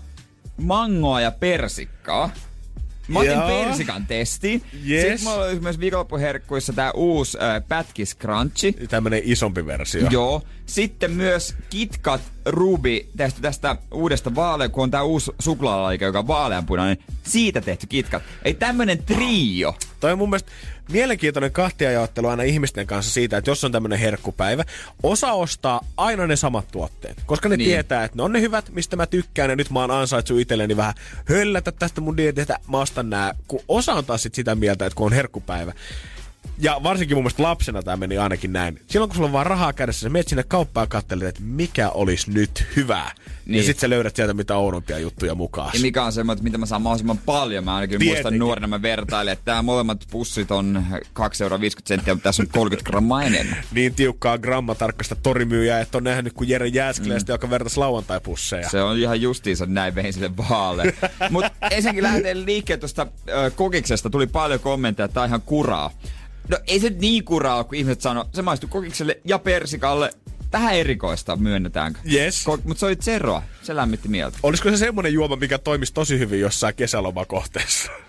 mangoa ja persikkaa. Mä otin Joo. persikan testiin. Yes. Sitten mulla oli myös viikonloppuherkkuissa tää uusi äh, Pätkis Crunchy. Tämmönen isompi versio. Joo. Sitten myös KitKat Ruby tästä, tästä uudesta vaalea, kun on tää uusi suklaalaike, joka on vaaleanpunainen. Siitä tehty KitKat. Ei tämmönen trio. Toi on mun mielestä mielenkiintoinen kahtiajaottelu aina ihmisten kanssa siitä, että jos on tämmönen herkkupäivä, osa ostaa aina ne samat tuotteet. Koska ne Niin. niin. tietää, että ne on ne hyvät, mistä mä tykkään, ja nyt mä oon ansaitsu itselleni vähän höllätä tästä mun dietistä, mä ostan nää. Kun osa on taas sit sitä mieltä, että kun on herkkupäivä, ja varsinkin mun mielestä lapsena tämä meni ainakin näin. Silloin kun sulla on vaan rahaa kädessä, sä menet sinne kauppaan ja katselet, että mikä olisi nyt hyvää. Niin. Ja sit sä löydät sieltä mitä oudompia juttuja mukaan. Ja mikä on semmoinen, että mitä mä saan mahdollisimman paljon. Mä ainakin Tietenkin. muistan nuorena mä vertailin, että tää molemmat pussit on 2,50 euroa mutta tässä on 30 grammaa enemmän. niin tiukkaa grammatarkkasta torimyyjää, että on nähnyt, kun Jere Jääskeläistä, mm. joka vertaisi lauantai-pusseja. Se on ihan justiinsa näin vein sille vaale. Mutta ensinnäkin lähdetään liikkeelle tuosta kokiksesta. Tuli paljon kommentteja, että tää on ihan kuraa. No ei se niin kuraa, kun ihmiset sanoo, se maistuu kokikselle ja persikalle vähän erikoista, myönnetäänkö? Yes. Ko- Mutta se oli Zeroa, se lämmitti mieltä. Olisiko se semmonen juoma, mikä toimisi tosi hyvin jossain kesälomakohteessa?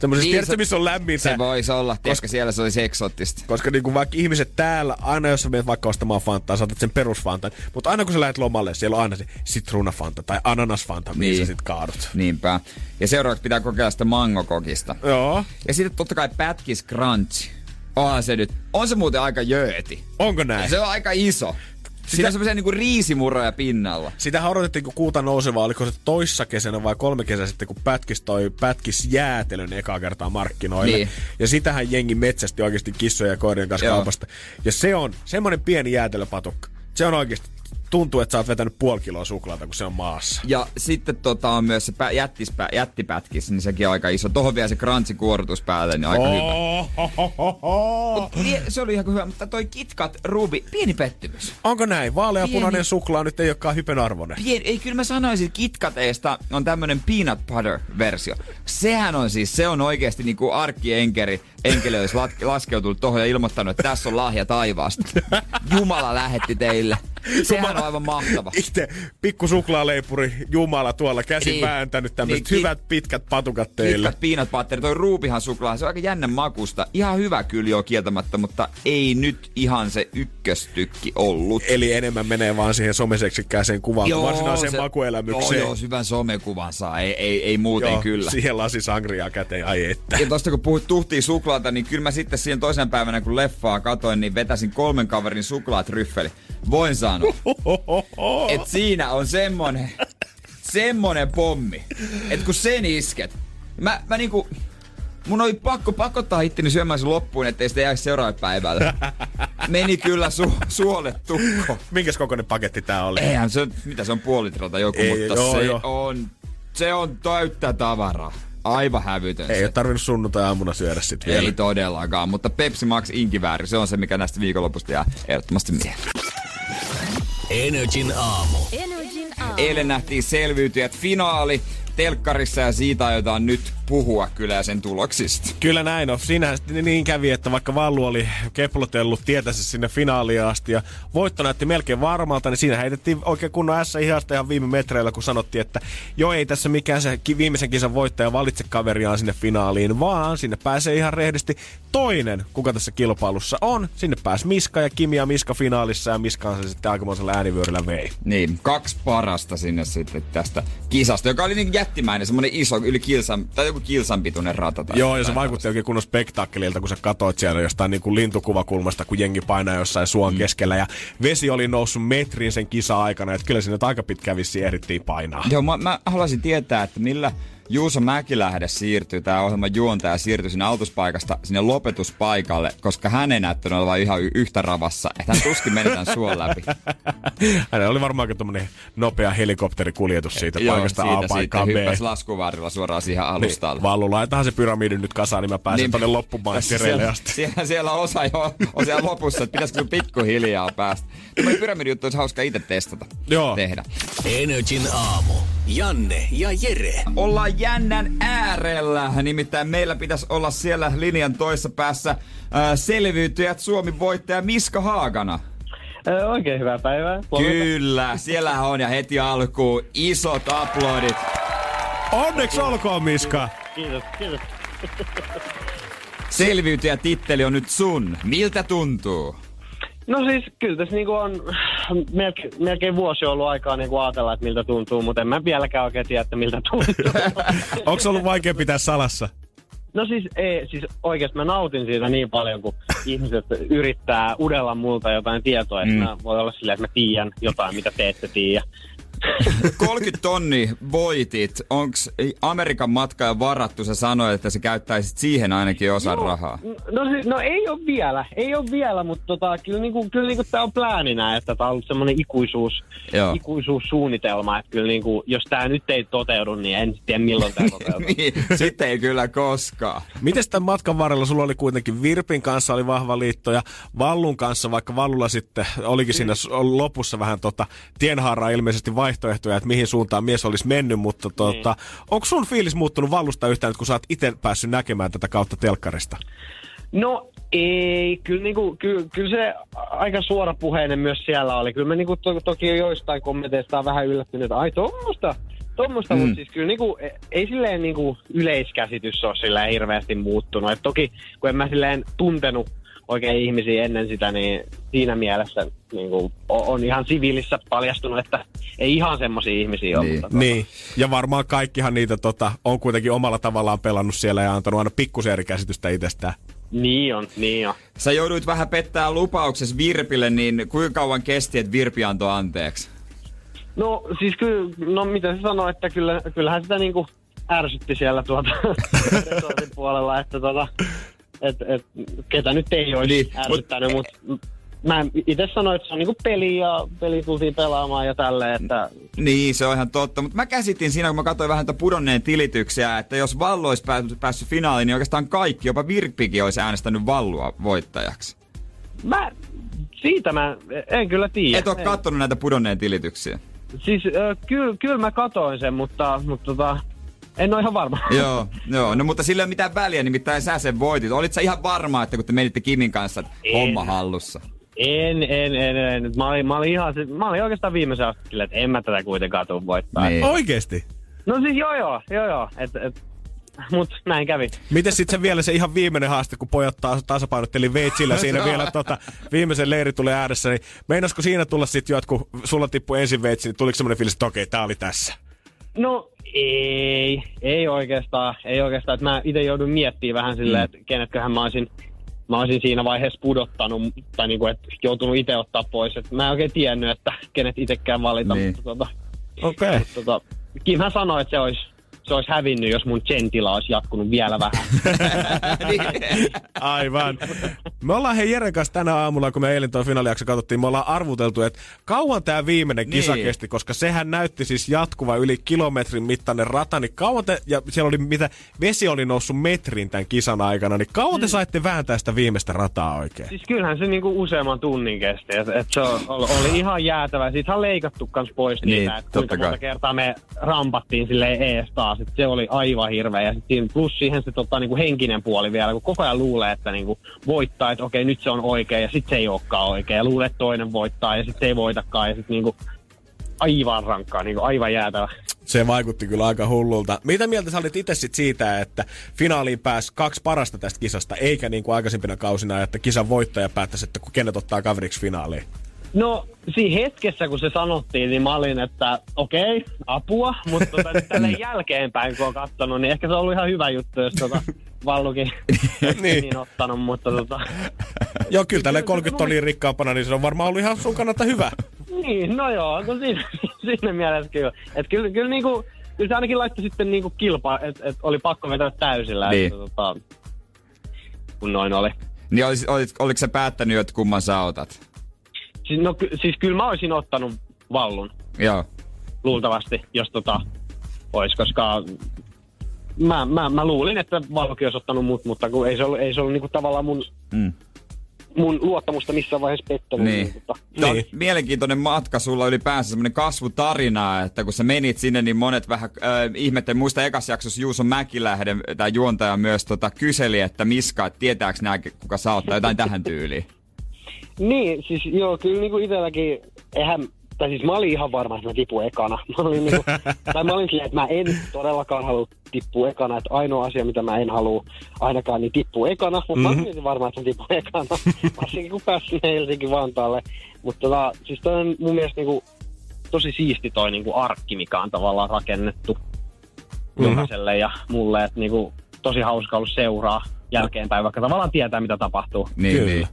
Semmoisessa, Niin, niin, tiedätkö, se- missä on lämmintä? Se voisi olla, koska siellä se olisi eksoottista. Koska niinku vaikka ihmiset täällä, aina jos sä menet vaikka ostamaan Fantaa, saatat sen perusfantan. Mutta aina kun sä lähdet lomalle, siellä on aina se sitruunafanta tai ananasfanta, mihin Niin. sä sit kaadut. Niinpä. Ja seuraavaksi pitää kokeilla sitä mangokokista. Joo. Ja sitten totta kai Pätkis Crunch. Onhan se nyt. On se muuten aika jööti. Onko näin? Se on aika iso. Siinä on semmoisia niinku riisimuroja pinnalla. Sitähän odotettiin, kun kuuta nousevaa, oliko se toissa kesänä vai kolme kesää sitten, kun pätkis toi pätkis jäätelön ekaa kertaa markkinoille. Niin. Ja sitähän jengi metsästi oikeasti kissojen ja koirien kanssa Joo. kaupasta. Ja se on semmoinen pieni jäätelöpatukka. Se on oikeasti, tuntuu, että sä oot vetänyt puoli kiloa suklaata, kun se on maassa. Ja sitten tota on myös se pä- jättispä- jättipätkis, niin sekin on aika iso. Tuohon vielä se crunchi kuorutus päälle, niin aika hyvä. Oh, ho, ho, ho, ho. Mut se oli ihan hyvä, mutta toi KitKat Ruby, pieni pettymys. Onko näin? Vaaleapunainen Pieni- suklaa nyt ei olekaan hypen arvoinen. Pieni, ei, kyllä mä sanoisin, että KitKateista on tämmönen peanut butter-versio. Sehän on siis, se on oikeasti niinku arkkienkeri, enkeli olisi laskeutunut tohon ja ilmoittanut, että tässä on lahja taivaasta. Jumala lähetti teille. Sehän on aivan mahtava. Itse pikku suklaaleipuri, Jumala tuolla käsi Niin. vääntänyt tämmöiset Niin, niin, hyvät pitkät patukat teille. KitKat peanut butter, toi ruupihan suklaa, se on aika jännän makusta. Ihan hyvä kyllä jo kieltämättä, mutta ei nyt ihan se ykköstykki ollut. Eli enemmän menee vaan siihen someseksikkääseen kuvaan kuin varsinaiseen se- makuelämykseen. Joo, joo, hyvän somekuvan saa, ei, ei, ei muuten Joo, kyllä. Siihen lasi sangriaa käteen, ai että. Ja tosta kun puhut tuhtiin suklaata, niin kyllä mä sitten siihen toisen päivänä kun leffaa katoin, niin vetäsin kolmen kaverin suklaatryffeli. Voin sanoa, että siinä on semmonen, semmonen pommi, että kun sen isket, mä, mä niinku, mun oli pakko pakottaa itteni syömään sen loppuun, ettei sitä jäisi seuraavalle päivälle. Meni kyllä su, suolet tukko. Minkäs kokoinen paketti tää oli? Eihän se, mitä se on puoli litrata joku, Ei, mutta joo, se joo. on, se on täyttä tavaraa. Aivan hävytön Ei se. ole tarvinnut sunnuntai-aamuna syödä sit vielä. Ei todellakaan, mutta Pepsi Max Inkivääri, se on se, mikä näistä viikonlopusta jää ehdottomasti mieleen. Energin aamu. Energin aamu. Eilen nähtiin selviytyjät finaali telkkarissa ja siitä aiotaan nyt puhua kyllä sen tuloksista. Kyllä näin on. Siinähän sitten niin kävi, että vaikka Vallu oli keplotellut tietänsä sinne finaaliin asti ja voitto näytti melkein varmalta, niin siinä heitettiin oikein kunnon S ihasta ihan viime metreillä, kun sanottiin, että joo ei tässä mikään se viimeisen kisan voittaja valitse kaveriaan sinne finaaliin, vaan sinne pääsee ihan rehdisti toinen, kuka tässä kilpailussa on. Sinne pääsi Miska ja Kimi ja Miska finaalissa ja Miska on se sitten aikamoisella äänivyöryllä vei. Niin, kaksi parasta sinne sitten tästä kisasta, joka oli niin jättimäinen, semmonen iso, yli kilsan, tai joku kilsan pituinen rata. Tai Joo, ja se vaikutti oikein kunnon spektaakkelilta, kun sä katsoit siellä jostain niin kuin lintukuvakulmasta, kun jengi painaa jossain suon mm. keskellä. Ja vesi oli noussut metrin sen kisa-aikana, että kyllä sinne aika pitkä vissi ehdittiin painaa. Joo, mä, mä haluaisin tietää, että millä Juuso Mäkilähde siirtyy, tämä ohjelman juontaja siirtyi sinne autuspaikasta sinne lopetuspaikalle, koska hän ei näyttänyt olevan ihan y- yhtä ravassa, että hän tuskin meni tämän suon läpi. Hänellä oli varmaan tommonen nopea helikopterikuljetus siitä paikasta A siitä paikkaan sitten B. hyppäsi laskuvarrilla suoraan siihen alustalle. Niin, Vallu, laitahan se pyramidi nyt kasaan, niin mä pääsen Niin. tonne loppumaiskereille siellä, asti. siellä, siellä on osa jo on siellä lopussa, että pitäisikö pikkuhiljaa päästä. Tämä pyramidijuttu olisi hauska itse testata. Joo. Tehdä. Energin aamu. Janne ja Jere. Ollaan jännän äärellä, nimittäin meillä pitäisi olla siellä linjan toisessa päässä äh, selviytyjät Suomi voittaja Miska Haagana. Oikein hyvää päivää. Huomenta. Kyllä, siellä on ja heti alkuun isot aplodit. Onneksi olkoon, Miska! Kiitos, kiitos. Selviytyjä titteli on nyt sun. Miltä tuntuu? No siis kyllä tässä niinku on melkein, melkein vuosi ollut aikaa niinku ajatella, että miltä tuntuu, mutta en mä vieläkään oikein tiedä, että miltä tuntuu. Onko ollut vaikea pitää salassa? no siis, ei, siis oikeasti mä nautin siitä niin paljon, kun ihmiset yrittää udella multa jotain tietoa, että Mm. mä voin olla silleen, että mä tiedän jotain, mitä te ette tiedä. 30 tonni voitit. Onks Amerikan matka jo varattu? Sä sanoit, että sä käyttäisit siihen ainakin osan rahaa. No, no ei ole vielä, ei ole vielä, mutta tota, kyllä, niinku, kyllä niinku tää on plääninä, että tää on ollut semmoinen ikuisuus, Joo. ikuisuussuunnitelma, että kyllä niinku, jos tää nyt ei toteudu, niin en tiedä milloin tää toteutuu. niin, sitten ei kyllä koskaan. Miten tämän matkan varrella sulla oli kuitenkin Virpin kanssa oli vahva liitto ja Vallun kanssa, vaikka Vallulla sitten olikin siinä s- lopussa vähän tota tienhaaraa ilmeisesti vaihtoehtoja, että mihin suuntaan mies olisi mennyt, mutta tota, onko sun fiilis muuttunut Vallusta yhtään kun sä oot itse päässyt näkemään tätä kautta telkkarista? No Ei, kyllä, niinku, kyllä, kyllä se aika suorapuheinen myös siellä oli. Kyllä me niinku to, toki joistain kommenteista on vähän yllättynyt, että ai tuommoista, tuommoista, mm. mutta siis kyllä niinku, e- ei silleen niinku yleiskäsitys ole silleen hirveästi muuttunut. Et toki kun en mä silleen tuntenut oikein ihmisiä ennen sitä, niin siinä mielessä niin kuin, on ihan siviilissä paljastunut, että ei ihan semmoisia ihmisiä ole. Niin. Mutta, Niin, ja varmaan kaikkihan niitä tota, on kuitenkin omalla tavallaan pelannut siellä ja antanut aina pikkusen eri käsitystä itsestään. Niin on, niin on. Sä jouduit vähän pettää lupauksessa Virpille, niin kuinka kauan kesti, että Virpi antoi anteeksi? No siis kyllä, no mitä se sanoo, että kyllä, kyllähän sitä niinku ärsytti siellä tuota resortin puolella, että tota, et, et, ketä nyt ei olisi Niin, ärsyttänyt, mutta mut, mä itse sanoin, että se on niinku peli ja peli tultiin pelaamaan ja tälleen, että Niin, se on ihan totta. Mutta mä käsitin siinä, kun mä katsoin vähän tätä pudonneen tilityksiä, että jos Vallo olisi päässyt, päässyt finaaliin, niin oikeastaan kaikki, jopa Virpikin olisi äänestänyt Vallua voittajaksi. mä, siitä mä en kyllä tiedä. Et ole kattonut näitä pudonneen tilityksiä. Siis äh, kyllä kyl mä katoin sen, mutta, mutta tota, en ole ihan varma. joo, joo. No mutta sillä ei ole mitään väliä, nimittäin sä sen voitit. Olit sä ihan varma, että kun te menitte Kimin kanssa, että En. homma hallussa? En, en, en, en. Mä olin, mä olin ihan, se- mä olin oikeastaan viimeisen asti että en mä tätä kuitenkaan tuu voittaa. Niin. Oikeesti? No siis joo joo, joo joo, et, et, mut näin kävi. Miten sitten se vielä se ihan viimeinen haaste, kun pojat taas tasapainotteli veitsillä siinä vielä tota, viimeisen leiri tulee ääressä, niin meinasko siinä tulla sitten jo, että kun sulla tippui ensin veitsi, niin tuliko semmoinen fiilis, että okei, tää oli tässä? No ei, ei oikeastaan, ei oikeastaan. Että mä itse joudun miettimään vähän silleen, että kenetköhän mä olisin, mä olisin siinä vaiheessa pudottanut, tai niinku, että joutunut itse ottaa pois. Et mä en oikein tiennyt, että kenet itsekään valita, Niin. mutta tota, Okei. Okay. tota, Kimhän sanoi, että se olisi, se olisi hävinnyt, jos mun Gentila olisi jatkunut vielä vähän. Aivan. Me ollaan hei Jeren kanssa tänä aamulla, kun me eilen tuo finaalijakso katsottiin, me ollaan arvuteltu, että kauan tämä viimeinen kisa Niin. kesti, koska sehän näytti siis jatkuva yli kilometrin mittainen rata, niin kauan te, ja siellä oli mitä, vesi oli noussut metrin tämän kisan aikana, niin kauan te saitte vääntää sitä viimeistä rataa oikein? Siis kyllähän se niinku useamman tunnin kesti, että et se oli, oli ihan jäätävä. Siitä on leikattu kans pois Niin, niitä, että kuinka monta kai. kertaa me rampattiin silleen ees taas. Et se oli aivan hirveä. Ja sit plus siihen se tota, niinku henkinen puoli vielä, kun koko ajan luulee, että niinku voittaa, että okei nyt se on oikein ja sitten se ei olekaan oikein. Ja luulee, että toinen voittaa ja sitten se ei voitakaan ja sitten niinku aivan rankkaa, niinku aivan jäätävä. Se vaikutti kyllä aika hullulta. Mitä mieltä sä olit itse siitä, että finaaliin pääsi kaksi parasta tästä kisasta, eikä niin kuin aikaisempina kausina, että kisan voittaja päättäisi, että kenet ottaa kaveriksi finaaliin? No, siinä hetkessä, kun se sanottiin, niin mä olin, että okei, apua, mutta tota, tälle jälkeenpäin, kun on katsonut, niin ehkä se on ollut ihan hyvä juttu, jos tota, Vallukin Niin. niin ottanut, mutta tota, Joo, kyllä tällä 30 tonnia rikkaampana, niin se on varmaan ollut ihan sun kannalta hyvä. niin, no joo, no siinä, siinä mielessä kyllä. Että kyllä, kyllä, niinku, kyllä se ainakin laittoi sitten niinku kilpaa, että et oli pakko vetää täysillä, Niin. että, tota, kun noin oli. Niin olis, olis, oliko sä päättänyt, että kumman sä otat? Siis, no, ky- siis kyllä mä olisin ottanut Vallun. Joo. luultavasti, jos tota olisi, koska mä, mä, mä luulin, että Valkokin olisi ottanut mut, mutta kun ei se ollut, ei se ollut niinku tavallaan mun, Mm. mun luottamusta missään vaiheessa pettänyt. Niin. Mutta, Tämä on Niin. mielenkiintoinen matka sulla ylipäänsä, semmoinen kasvutarina, että kun sä menit sinne, niin monet vähän äh, ihmettelivät. Muista ekassa jaksossa Juuso Mäkilähden, tämä juontaja myös tota, kyseli, että Miska, että tietääks nää, kuka sä oot, tai jotain tähän tyyliin. Niin, siis joo, kyllä niinku itselläkin, eihän, tai siis mä olin ihan varma, että mä tipun ekana. Mä olin, niinku, tai mä olin silleen, että mä en todellakaan halua tippua ekana, että ainoa asia, mitä mä en halua ainakaan, niin tippua ekana. Mutta mm-hmm. mä olin varma, että mä tipun ekana, varsinkin kun pääsin sinne Helsinki-Vantaalle. Mutta tota, siis toi on mun mielestä niinku, tosi siisti toi niinku arkki, mikä on tavallaan rakennettu Mhm. jokaiselle ja mulle, että niinku, tosi hauska ollut seuraa jälkeenpäin, vaikka tavallaan tietää, mitä tapahtuu. Niin, Kyllä. niin.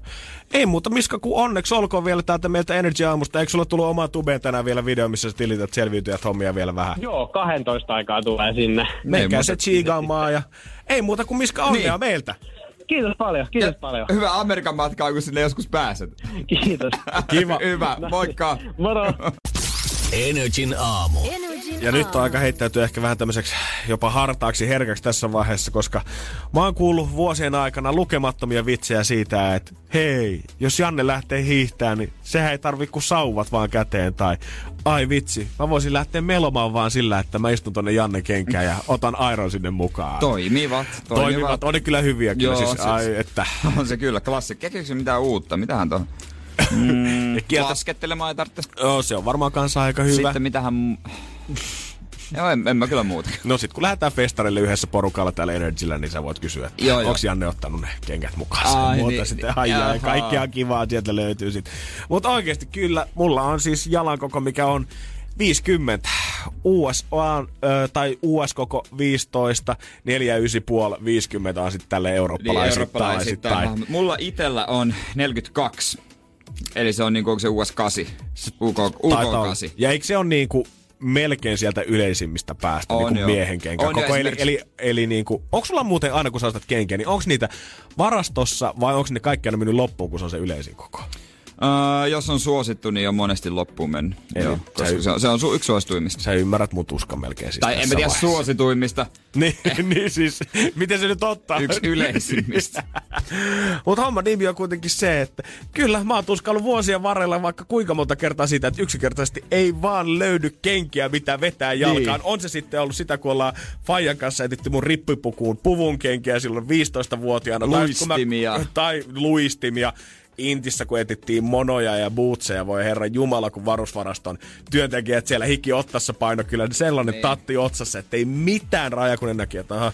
Ei muuta, Miska, kun onneksi olkoon vielä täältä meiltä Energy Aamusta. Eikö sulla tullut oma tubeen tänään vielä video, missä sä tilität selviytyjät hommia vielä vähän? Joo, 12 aikaa tulee sinne. Menkää muuta. se chiigaamaan ja ei muuta kuin Miska onnea Niin. meiltä. Kiitos paljon, kiitos paljon. Hyvä Amerikan matkaa, kun sinne joskus pääset. Kiitos. Kiva. Hyvä, moikka. Moro. Energin aamu. Energy Ja nyt on aika heittäytyä ehkä vähän tämmöiseksi jopa hartaaksi herkäksi tässä vaiheessa, koska mä oon kuullut vuosien aikana lukemattomia vitsejä siitä, että hei, jos Janne lähtee hiihtään, niin sehän ei tarvi kuin sauvat vaan käteen. Tai ai vitsi, mä voisin lähteä melomaan vaan sillä, että mä istun tonne Janne kenkään ja otan Airon sinne mukaan. Toimivat. Toimivat. Toimivat. On ne kyllä hyviä kyllä. Joo, siis, siis- ai, että. On se kyllä klassikko. Keksiikö mitään uutta? Mitähän tuon? Mm, Ja kieltä- laskettelemaan ei tarvitse. Joo, se on varmaan kanssa aika hyvä. Sitten mitähän... Joo, en, en mä kyllä muuta. No sit kun lähdetään festarille yhdessä porukalla täällä Energyllä, niin sä voit kysyä, että Joo, joo. onks Janne ottanut ne kengät mukaan. Ai Muuta niin, sitten niin, ai, jaha. kaikkea kivaa sieltä löytyy sit. Mutta oikeasti kyllä, mulla on siis jalankoko, mikä on 50. USA, ö, tai US koko 15, 4,9,5, 50 on sitten tälle eurooppalaisittain. Niin, eurooppalaisittain. Mulla itellä on 42. Eli se on niinku, onko se US 8? UK, UK Taitaa olla. 8. Ja eikö se ole niinku melkein sieltä yleisimmistä päästä On niinku joo. miehen kenkä On koko. Eli, eli, eli niinku, onko sulla muuten aina kun sä ostat kenkiä, niin onko niitä varastossa vai onko ne kaikki aina mennyt loppuun, kun se on se yleisin koko? Öö, jos on suosittu, niin on monesti loppuun mennyt. Eli Joo, koska se on, se on su- yksi suosituimmista. Sä ymmärrät mut uskan melkein siis Tai en mä tiedä vaiheessa. suosituimmista, Niin, niin siis, miten se nyt ottaa? yksi yleisimmistä. Mutta homma nimi on kuitenkin se, että kyllä mä oon tuskallut vuosien varrella vaikka kuinka monta kertaa siitä, että yksinkertaisesti ei vaan löydy kenkiä, mitä vetää jalkaan. Niin. On se sitten ollut sitä, kun ollaan Fajan kanssa etitty mun rippipukuun puvun kenkiä silloin 15-vuotiaana. Tai kun mä- Luistimia. Tai luistimia. Intissä, kun etittiin monoja ja bootseja, voi herra Jumala, kun varusvaraston työntekijät siellä hiki ottassa paino kyllä niin sellainen tatti otsassa, että ei mitään raja, kun ne näki, että aha,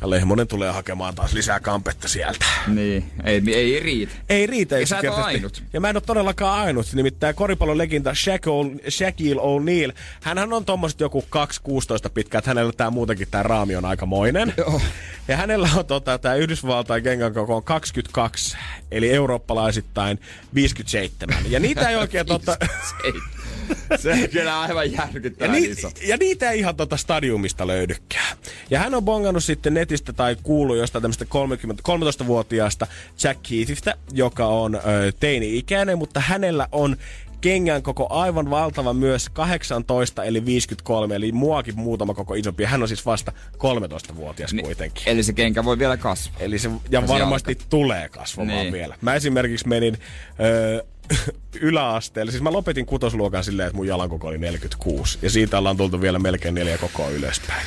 ja Lehmonen tulee hakemaan taas lisää kampetta sieltä. niin, ei, ei riitä. Ei riitä Ja sä et ainut. Ja mä en ole todellakaan ainut. Nimittäin koripallon legenda Shaquille, O'Neal. Hänhän on tommoset joku 2-16 pitkä, että hänellä tää muutenkin tää raami on aikamoinen. Joo. Ja hänellä on tota, tää Yhdysvaltain kengän koko on 22, eli eurooppalaisittain 57. Ja niitä ei oikein. Ei. Se on kyllä aivan Ja, järkyttävän ni- iso. ja niitä ei ihan tota stadiumista löydykään. Ja hän on bongannut sitten netistä tai kuullut jostain tämmöistä 30, 13-vuotiaasta Jack Keithistä, joka on ö, teini-ikäinen, mutta hänellä on kengän koko aivan valtava myös 18 eli 53, eli muakin muutama koko isompi. Hän on siis vasta 13-vuotias Niin. kuitenkin. Eli se kenkä voi vielä kasvaa. Eli se, ja Se varmasti tulee kasvamaan Niin. vielä. Mä esimerkiksi menin öö, yläasteelle. Siis mä lopetin kutosluokan silleen, että mun jalankoko oli 46. Ja siitä ollaan tultu vielä melkein neljä kokoa ylöspäin.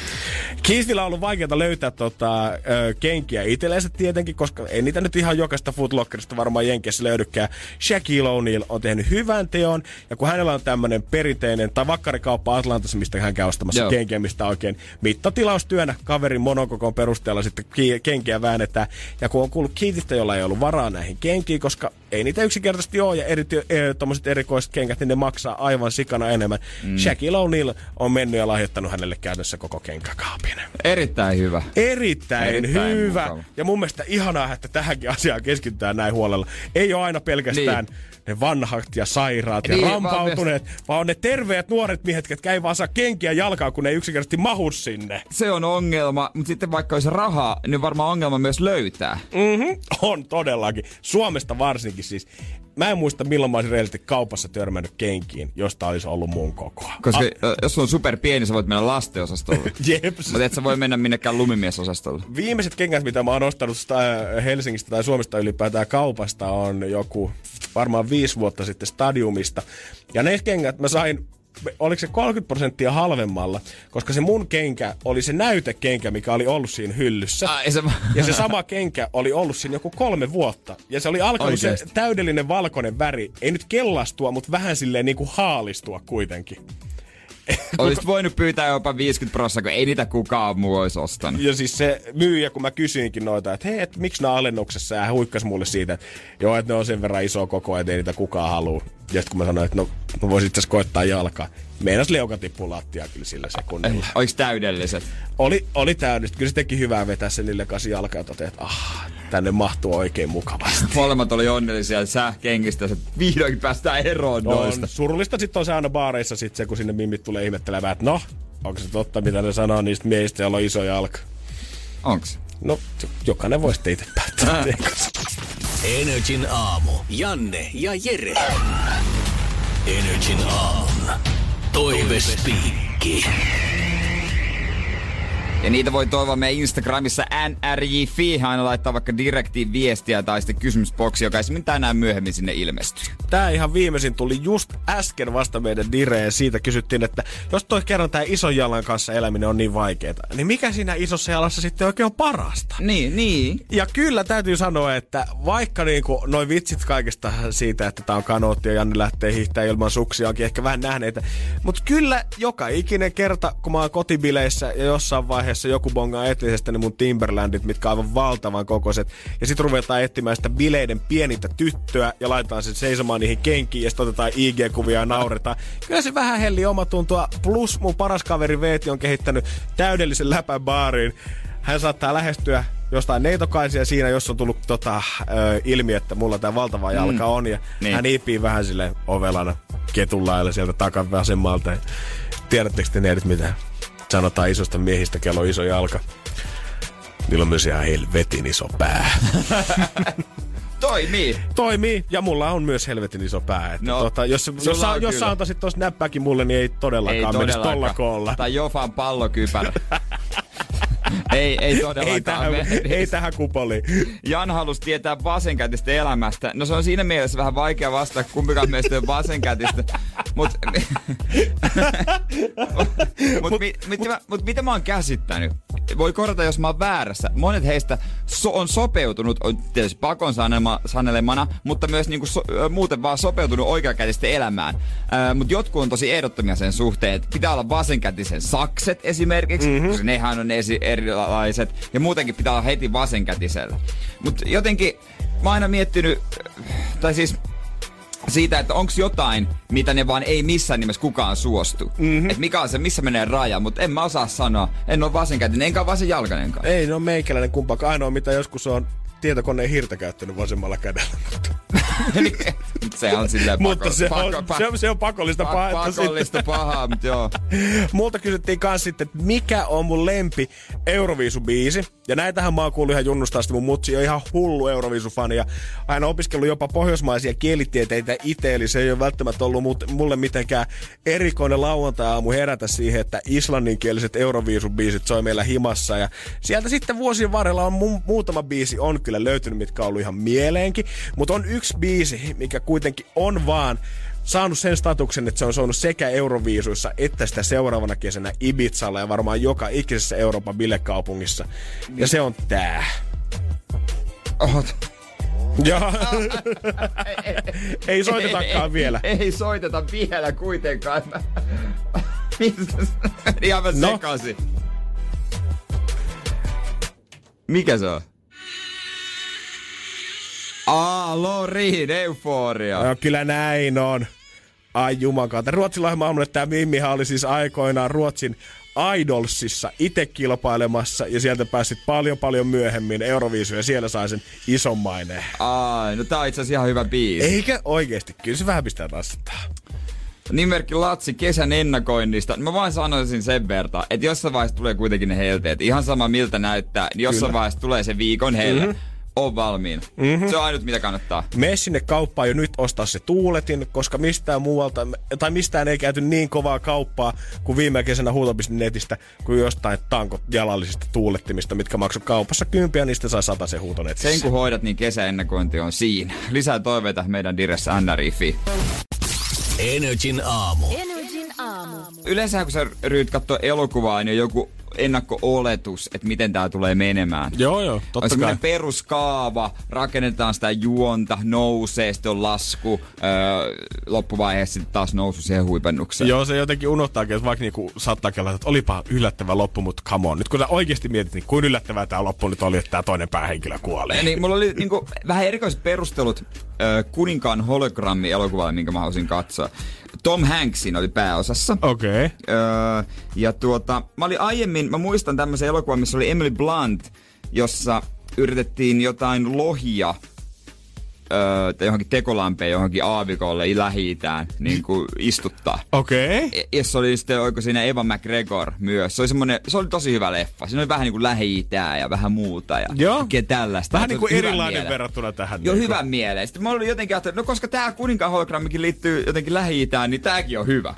Keithillä on ollut vaikeaa löytää tota, ö, kenkiä itsellensä tietenkin, koska ei niitä nyt ihan jokaista Footlockerista varmaan Jenkeissä löydykään. Shaquille O'Neal on tehnyt hyvän teon, ja kun hänellä on tämmönen perinteinen, tai vakkarikauppa Atlantassa, mistä hän käy ostamassa Joo. kenkiä, mistä oikein mittatilaustyönä kaverin monokokon perusteella sitten ki- kenkiä väännetään. Ja kun on kuullut Keithistä, jolla ei ollut varaa näihin kenkiin, koska ei niitä yksinkertaisesti ole, ja eri, e, tommoset erikoiset kengät, niin ne maksaa aivan sikana enemmän. Mm. Shaquille O'Neal on mennyt ja lahjoittanut hänelle käytössä koko kenkäkaapin. Erittäin hyvä. Erittäin, Erittäin hyvä. mukava. Ja mun mielestä ihanaa, että tähänkin asiaan keskitytään näin huolella. Ei ole aina pelkästään niin. ne vanhat ja sairaat ja Niin, vaan rampautuneet, vaan on ne terveet nuoret miehet, jotka ei vaan saa kenkiä jalkaan, kun ne ei yksinkertaisesti mahu sinne. Se on ongelma, mutta sitten vaikka olisi rahaa, niin varmaan ongelma myös löytää. Mm-hmm. On todellakin. Suomesta varsinkin siis. Mä en muista milloin mä olisin kaupassa törmännyt kenkiin, josta olisi ollut mun kokoa. Koska A- ah. jos on super pieni, sä voit mennä lastenosastolle. Jeps. Mutta et sä voi mennä minnekään lumimiesosastolle. Viimeiset kengät, mitä mä oon ostanut sta- Helsingistä tai Suomesta ylipäätään kaupasta, on joku varmaan viisi vuotta sitten Stadiumista. Ja ne kengät mä sain oliko se 30 prosenttia halvemmalla, koska se mun kenkä oli se näytekenkä, mikä oli ollut siinä hyllyssä. Ai, se... Ja se sama kenkä oli ollut siinä joku kolme vuotta. Ja se oli alkanut se täydellinen valkoinen väri. Ei nyt kellastua, mutta vähän silleen niinku haalistua kuitenkin. Olisit voinut pyytää jopa 50 prosenttia, kun ei niitä kukaan muu olisi ostanut. Ja siis se myyjä, kun mä kysyinkin noita, että hei, et miksi nämä alennuksessa, ja hän huikkasi mulle siitä, että joo, että ne on sen verran iso koko, että ei niitä kukaan halua. Ja sitten kun mä sanoin, että no, mä voisin itse koittaa jalkaa. Meinas leuka tippuu lattia kyllä sillä sekunnilla. Oliko täydelliset? Oli, oli täydellistä. Kyllä se teki hyvää vetää sen niille kasi jalkaa ja toteaa, että ah, tänne mahtuu oikein mukavasti. Molemmat oli onnellisia ja sä kengistä, että vihdoinkin päästään eroon noista. On surullista sitten on se aina baareissa sit se, kun sinne mimmit tulee ihmettelemään, että no, onko se totta, mitä ne sanoo niistä miehistä, joilla on iso jalka. Onks? No, jokainen voi sitten itse päättää. Energin aamu. Janne ja Jere. Energin aamu. Toive Speak. Ja niitä voi toivoa meidän Instagramissa nrj.fi, aina laittaa vaikka direktiin viestiä tai sitten kysymysboksi, joka esimerkiksi tänään myöhemmin sinne ilmestyy. Tää ihan viimeisin tuli just äsken vasta meidän direen. Siitä kysyttiin, että jos toi kerran tää ison jalan kanssa eläminen on niin vaikeeta, niin mikä siinä isossa jalassa sitten oikein on parasta? Niin, niin. Ja kyllä täytyy sanoa, että vaikka niinku noin vitsit kaikesta siitä, että tää on kanootti ja Janne lähtee hiihtää ilman suksia, onkin ehkä vähän nähneitä. Mutta kyllä joka ikinen kerta, kun mä oon kotibileissä ja jossain vaiheessa joku bongaa etlisestä ne mun Timberlandit, mitkä on aivan valtavan kokoiset. Ja sit ruvetaan etsimään sitä bileiden pienintä tyttöä ja laitetaan sen seisomaan niihin kenkiin ja sitten otetaan IG-kuvia ja nauretaan. Kyllä se vähän helli omatuntoa. Plus mun paras kaveri Veeti on kehittänyt täydellisen läpän baariin. Hän saattaa lähestyä jostain neitokaisia siinä, jos on tullut tota, ö, ilmi, että mulla tämä valtava jalka on. Ja Niin. hän iipii vähän sille ovelana ketun lailla sieltä takavasemmalta. Ja Tiedättekö te neidit mitä sanotaan isosta miehistä, kello on iso jalka? Niillä on myös ihan helvetin iso pää. Toimii. Toimii, ja mulla on myös helvetin iso pää. Että No, tota, jos, jos, sä, on jos sä antaisit tuossa näppäkin mulle, niin ei todellakaan Ei menisi tolla koolla. Tai Jofan pallokypärä. ei, ei todellakaan Ei tähän, ei tähän kupoliin. Jan halusi tietää vasenkätistä elämästä. No se on siinä mielessä vähän vaikea vastata, kumpikaan meistä on vasenkätistä. Mut, mut, mi, mit, mut, mut mitä mä oon käsittänyt? Voi korjata, jos mä oon väärässä. Monet heistä so, on sopeutunut, on tietysti pakon sanelma, sanelemana, mutta myös niinku so, muuten vaan sopeutunut oikeakätisten elämään. Äh, mutta jotkut on tosi ehdottomia sen suhteen, että pitää olla vasenkätisen sakset esimerkiksi, mm-hmm. koska nehän on esi- erilaiset. Ja muutenkin pitää olla heti vasenkätisellä. Mutta jotenkin mä oon aina miettinyt, tai siis siitä, että onko jotain, mitä ne vaan ei missään nimessä kukaan suostu. Mm-hmm. Että mikä on se, missä menee raja, mutta en mä osaa sanoa. En ole vasenkätinen, enkä vasenjalkainenkaan. Ei, no meikäläinen kumpaakaan. Ainoa, mitä joskus on tietokoneen hirtä käyttänyt vasemmalla kädellä. se on silleen Mutta se on, pako- se, on, se on pakollista pa- pahaa. pakollista pahaa, mutta joo. Multa kysyttiin kans sitten, että mikä on mun lempi Euroviisubiisi. Ja näitähän mä oon kuullut ihan junnusta asti. Mun mutsi on ihan hullu Euroviisufani. Ja aina opiskellut jopa pohjoismaisia kielitieteitä itse. Eli se ei ole välttämättä ollut mut- mulle mitenkään erikoinen lauantai-aamu herätä siihen, että islanninkieliset Euroviisubiisit soi meillä himassa. Ja sieltä sitten vuosien varrella on mu- muutama biisi on kyllä löytynyt, mitkä on ollut ihan mieleenkin. Mutta on yksi biisi, mikä kuitenkin on vaan saanut sen statuksen, että se on soinut sekä Euroviisuissa että sitä seuraavana kesänä Ibizalla ja varmaan joka ikisessä Euroopan bilekaupungissa. Ja se on tää. Oot. Ja ei soitetakaan vielä. Ei, ei soiteta vielä kuitenkaan. Mä... Ihan mä No. sekaisin. Mikä se on? Aa, Lorin, euforia. No, kyllä näin on. Ai jumakauta. Ruotsilla maailmalle tämä Mimmihan oli siis aikoinaan Ruotsin Idolsissa itse kilpailemassa ja sieltä pääsit paljon paljon myöhemmin Euroviisuun ja siellä sai sen ison maineen. Ai, no tää on itse asiassa ihan hyvä biisi. Eikä oikeesti, kyllä se vähän pistää tassittaa. Nimerkki Latsi kesän ennakoinnista. Mä vaan sanoisin sen verran, että jossain vaiheessa tulee kuitenkin ne helteet. Ihan sama miltä näyttää, niin jossain Kyllä. vaiheessa tulee se viikon helle. Mm-hmm. On valmiina. Mm-hmm. Se on ainut mitä kannattaa. Mene sinne kauppaan jo nyt ostaa se tuuletin, koska mistään muualta, tai mistään ei käyty niin kovaa kauppaa kuin viime kesänä huuto.netistä, kuin jostain tanko jalallisista tuulettimista, mitkä maksoi kaupassa kympiä, niistä sai sata se huutonetissä. Sen kun hoidat, niin kesäennakointi on siinä. Lisää toiveita meidän diressä NRIFI. Energin aamu. Energin aamu. Yleensä kun sä ryhdyt katsoa elokuvaa, niin joku ennakko-oletus, että miten tää tulee menemään. Joo, joo, totta kai. semmoinen peruskaava, rakennetaan sitä juonta, nousee, sitten on lasku, öö, loppuvaiheessa sitten taas nousu siihen huipennukseen. Joo, se jotenkin unohtaakin, että vaikka niinku saattaa kelata, että olipa yllättävä loppu, mutta come on. Nyt kun sä oikeasti mietit, niin kuin yllättävää tämä loppu nyt oli, että tämä toinen päähenkilö kuolee. Niin, mulla oli niinku, vähän erikoiset perustelut Kuninkaan hologrammi elokuvalle, minkä mä halusin katsoa. Tom Hanksin oli pääosassa. Okei. Okay. Öö, ja tuota, mä olin aiemmin, mä muistan tämmöisen elokuvan, missä oli Emily Blunt, jossa yritettiin jotain lohia öö, tai johonkin tekolampeen johonkin aavikolle lähi niin kuin istuttaa. Okei. Okay. Ja se oli sitten, oiko siinä Eva McGregor myös. Se oli, semmonen, se oli tosi hyvä leffa. Siinä oli vähän niin kuin lähi ja vähän muuta ja Joo. tällaista. Vähän niin kuin erilainen mieleen. verrattuna tähän. Joo, niin hyvän mieleen. Sitten mä olin jotenkin ajatellut, no koska tää kuninkaan hologrammikin liittyy jotenkin lähi niin tääkin on hyvä.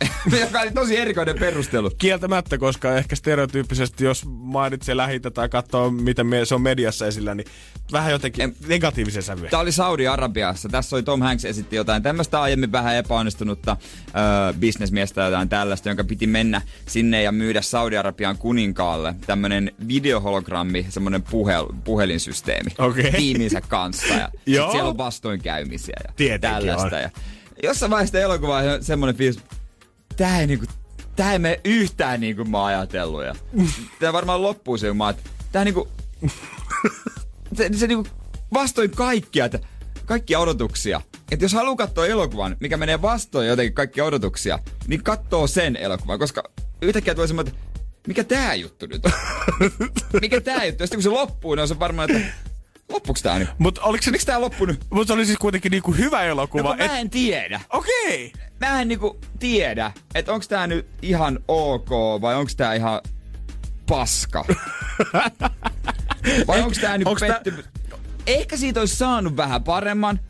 Joka oli tosi erikoinen perustelu. Kieltämättä, koska ehkä stereotyyppisesti, jos mainitsee lähitä tai katsoo, miten me, se on mediassa esillä, niin vähän jotenkin En- negatiivisen sävyä. Tämä oli Saudi-Arabiassa. Tässä oli Tom Hanks esitti jotain tämmöistä aiemmin vähän epäonnistunutta öö, bisnesmiestä jotain tällaista, jonka piti mennä sinne ja myydä Saudi-Arabian kuninkaalle tämmönen videohologrammi, semmoinen puhel, puhelinsysteemi Okei. tiiminsä kanssa. Ja sit siellä on vastoinkäymisiä ja Tietenkin tällaista. on. Ja jossain vaiheessa elokuvaa on semmoinen fiilis, tää ei niinku, tää ei mene yhtään niin kuin mä oon ajatellut. Ja tää varmaan loppuu se, kun mä oon, tää niinku, se, se niinku vastoin kaikkia, että kaikkia odotuksia. Että jos haluaa katsoa elokuvan, mikä menee vastoin jotenkin kaikkia odotuksia, niin katsoo sen elokuvan, koska yhtäkkiä tulee semmoinen, että mikä tää juttu nyt on? mikä tää juttu? Ja sitten kun se loppuu, niin on se varmaan, että loppuuko tää nyt? Mutta oliko se, Miksi tää loppunut? mut se oli siis kuitenkin niinku hyvä No, elokuva. kun mä en tiedä. Okei. Mä en niinku tiedä, että onko tää nyt ihan ok vai onko tää ihan paska. vai onko tää niinku onks tää-? Ehkä siitä olisi saanut vähän paremman,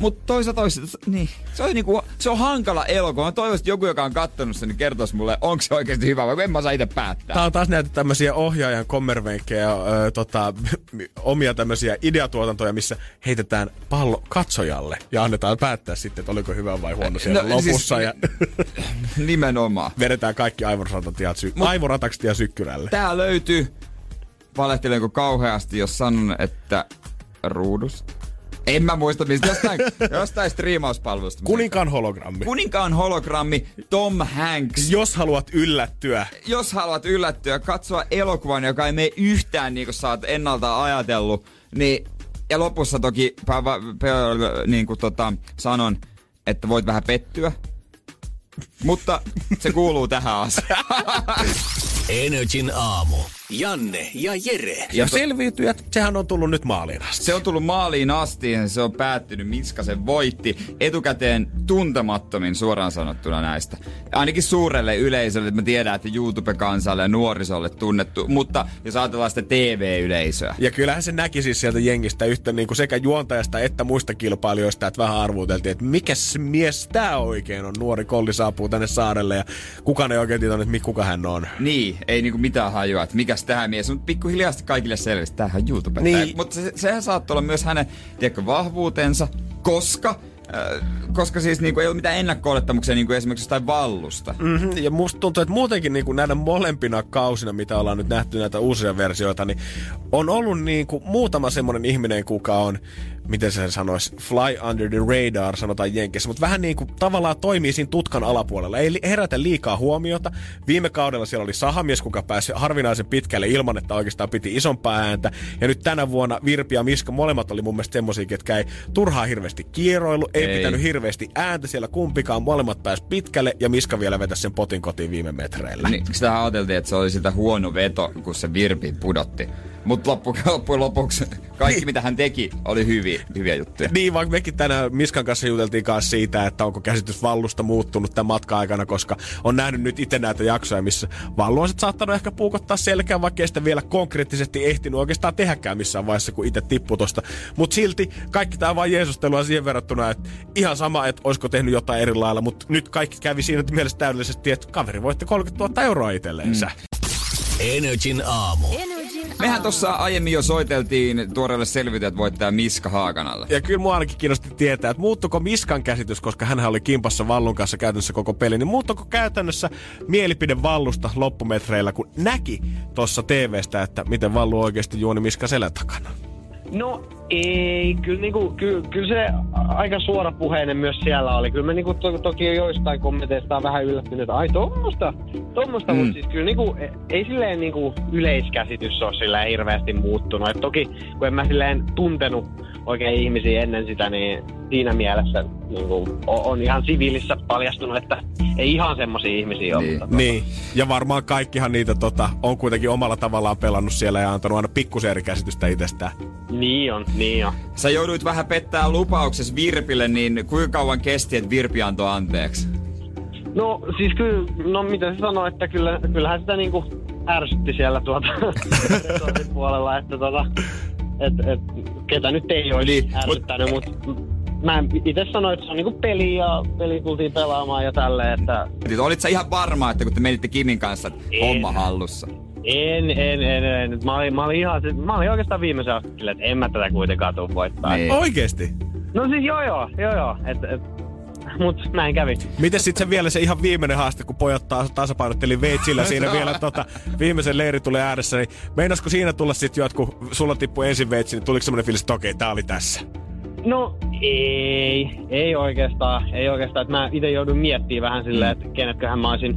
mutta toisaalta olisi, niin, se on, niinku, se on hankala elokuva. Mä toivoisin, että joku, joka on kattonut sen, niin kertoisi mulle, onko se oikeasti hyvä vai en mä saa itse päättää. Tää on taas näitä tämmöisiä ohjaajan kommervenkkejä, öö, tota, omia tämmöisiä ideatuotantoja, missä heitetään pallo katsojalle ja annetaan päättää sitten, että oliko hyvä vai huono siellä No, siis- lopussa. ja Nimenomaan. vedetään kaikki sy- Mut- aivorataksia sykkyrälle. Tää löytyy, valehtelenko kauheasti, jos sanon, että ruudusta. En mä muista mistä, jostain, jostain striimauspalvelusta. Kuninkaan hologrammi. Kuninkaan hologrammi Tom Hanks. Jos haluat yllättyä, Jos haluat yllättyä, katsoa elokuvan, joka ei mene yhtään niin kuin sä oot ennalta ajatellut, niin ja lopussa toki pä, pä, pä, niin kuin tota, sanon, että voit vähän pettyä. Mutta se kuuluu tähän asiaan. Energin aamu. Janne ja Jere. ja selviytyjät, sehän on tullut nyt maaliin asti. Se on tullut maaliin asti ja se on päättynyt, Miska sen voitti. Etukäteen tuntemattomin suoraan sanottuna näistä. Ainakin suurelle yleisölle, että mä tiedän, että YouTube-kansalle ja nuorisolle tunnettu. Mutta jos ajatellaan sitä TV-yleisöä. Ja kyllähän se näki siis sieltä jengistä yhtä niin kuin sekä juontajasta että muista kilpailijoista, että vähän arvuuteltiin, että mikä mies tää oikein on. Nuori kolli saapuu tänne saarelle ja kukaan ei oikein tiedä, että kuka hän on. Niin, ei niinku mitään hajua, että mikäs tähän mies, mutta pikkuhiljaa sitten kaikille selvisi, tämähän on YouTube. Niin. Mutta se, sehän saattoi olla myös hänen, tiedätkö, vahvuutensa, koska, äh, koska siis niinku ei ole mitään ennakko-olettamuksia niinku esimerkiksi jostain vallusta. Mm-hmm. Ja musta tuntuu, että muutenkin niin kuin näinä molempina kausina, mitä ollaan nyt nähty näitä uusia versioita, niin on ollut niin kuin muutama semmoinen ihminen, kuka on, miten se sanoisi, fly under the radar, sanotaan Jenkeissä, mutta vähän niin kuin tavallaan toimii siinä tutkan alapuolella. Ei herätä liikaa huomiota. Viime kaudella siellä oli sahamies, kuka pääsi harvinaisen pitkälle ilman, että oikeastaan piti isompaa ääntä. Ja nyt tänä vuonna Virpi ja Miska molemmat oli mun mielestä semmosia, ketkä ei turhaa hirveästi kieroilu, ei, Ei. pitänyt hirveästi ääntä siellä kumpikaan, molemmat pääsi pitkälle ja Miska vielä vetäisi sen potin kotiin viime metreillä. Niin, sitä ajateltiin, että se oli sitä huono veto, kun se Virpi pudotti. Mutta loppu, loppujen lopuksi kaikki, mitä hän teki, oli hyviä, hyviä juttuja. Niin, vaikka mekin tänään Miskan kanssa juteltiin kanssa siitä, että onko käsitys Vallusta muuttunut tämän matkan aikana, koska on nähnyt nyt itse näitä jaksoja, missä Vallu on saattanut ehkä puukottaa selkään, vaikka ei sitä vielä konkreettisesti ehtinyt oikeastaan tehdäkään missään vaiheessa, kun itse tippui tosta. Mutta silti kaikki tämä vaan Jeesustelua siihen verrattuna, että ihan sama, että olisiko tehnyt jotain eri lailla, mutta nyt kaikki kävi siinä mielessä täydellisesti, että kaveri voitti 30 000 euroa itselleensä. Mm. Energin aamu. Mehän tuossa aiemmin jo soiteltiin tuoreelle selviytyjät voittaja Miska Haakanalle. Ja kyllä mua ainakin kiinnosti tietää, että muuttuko Miskan käsitys, koska hän oli kimpassa Vallun kanssa käytännössä koko peli, niin muuttuko käytännössä mielipide Vallusta loppumetreillä, kun näki tuossa TVstä, että miten Vallu oikeasti juoni Miska selän takana? No ei, kyllä, niinku, ky, kyllä se aika suorapuheinen myös siellä oli. Kyllä mä niinku, to, toki joistain kommenteista on vähän yllättynyt, että ai tommosta, tommosta mm. mutta siis kyllä niinku, e- ei silleen niinku yleiskäsitys ole silleen hirveästi muuttunut. Et toki kun en mä silleen tuntenut oikein ihmisiä ennen sitä, niin siinä mielessä niinku, o- on ihan siviilissä paljastunut, että ei ihan semmoisia ihmisiä ole. Niin. mutta- Niin, ja varmaan kaikkihan niitä tota, on kuitenkin omalla tavallaan pelannut siellä ja antanut aina pikkusen eri käsitystä itsestään. Niin on, niin on. Sä jouduit vähän pettää lupauksessa Virpille, niin kuinka kauan kesti, että Virpi antoi anteeksi? No siis kyllä, no mitä se sanoo, että kyllä, kyllähän sitä niinku ärsytti siellä tuota puolella, että tota, et, et, ketä nyt ei olisi Niin, niin, mut- ärsyttänyt, mutta mä itse sanoin, että se on niinku peli ja peli tultiin pelaamaan ja tälleen, että Siis Olit sä ihan varma, että kun te menitte Kimin kanssa, että En. homma hallussa? en, en, en, en. Mä olin, mä olin ihan, se- mä olin oikeastaan viimeisen asti että en mä tätä kuitenkaan tuu voittaa. Niin. Oikeesti? No siis joo joo, joo joo, et, et, mut näin kävi. Miten sitten se vielä se ihan viimeinen haaste, kun pojat taas tasapainotteli veitsillä siinä vielä tota, viimeisen leiri tulee ääressä, niin meinasko siinä tulla sitten jo, että kun sulla tippui ensin veitsi, niin tuliko semmoinen fiilis, että okei, tää oli tässä? No ei, ei oikeastaan, ei oikeastaan. Että mä itse joudun miettimään vähän silleen, että kenetköhän mä olisin,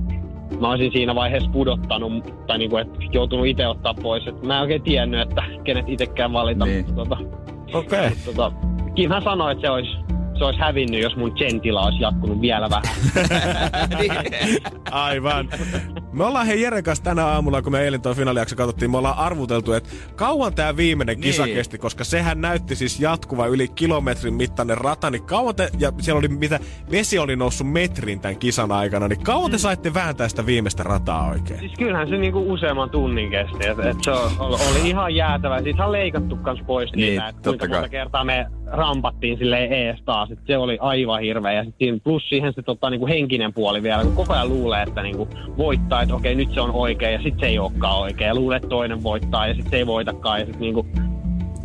mä olisin siinä vaiheessa pudottanut, tai niinku, että joutunut itse ottaa pois. Et mä en oikein tiennyt, että kenet itsekään valita. Niin. Mutta, tota, Okei. Okay. tota, Kimhän sanoi, että se olisi, se olisi hävinnyt, jos mun gentila olisi jatkunut vielä vähän. Aivan. Me ollaan hei Jeren kanssa tänä aamulla, kun me eilen tuon finaalijakso katsottiin, me ollaan arvuteltu, että kauan tämä viimeinen kisa Niin. kesti, koska sehän näytti siis jatkuva yli kilometrin mittainen rata, niin kauan te, ja siellä oli mitä, vesi oli noussut metrin tämän kisan aikana, niin kauan te saitte vääntää sitä viimeistä rataa oikein? Siis kyllähän se niinku useamman tunnin kesti, että et se oli, oli ihan jäätävä. Siitä on leikattu kans pois Niin, niitä, että kuinka monta kertaa me rampattiin silleen ees taas. Et se oli aivan hirveä. Ja sit plus siihen se tota, niinku henkinen puoli vielä, kun koko ajan luulee, että niinku voittaa, että okei nyt se on oikein ja sitten se ei olekaan oikein. Ja luulee, että toinen voittaa ja sitten se ei voitakaan. Ja sitten niinku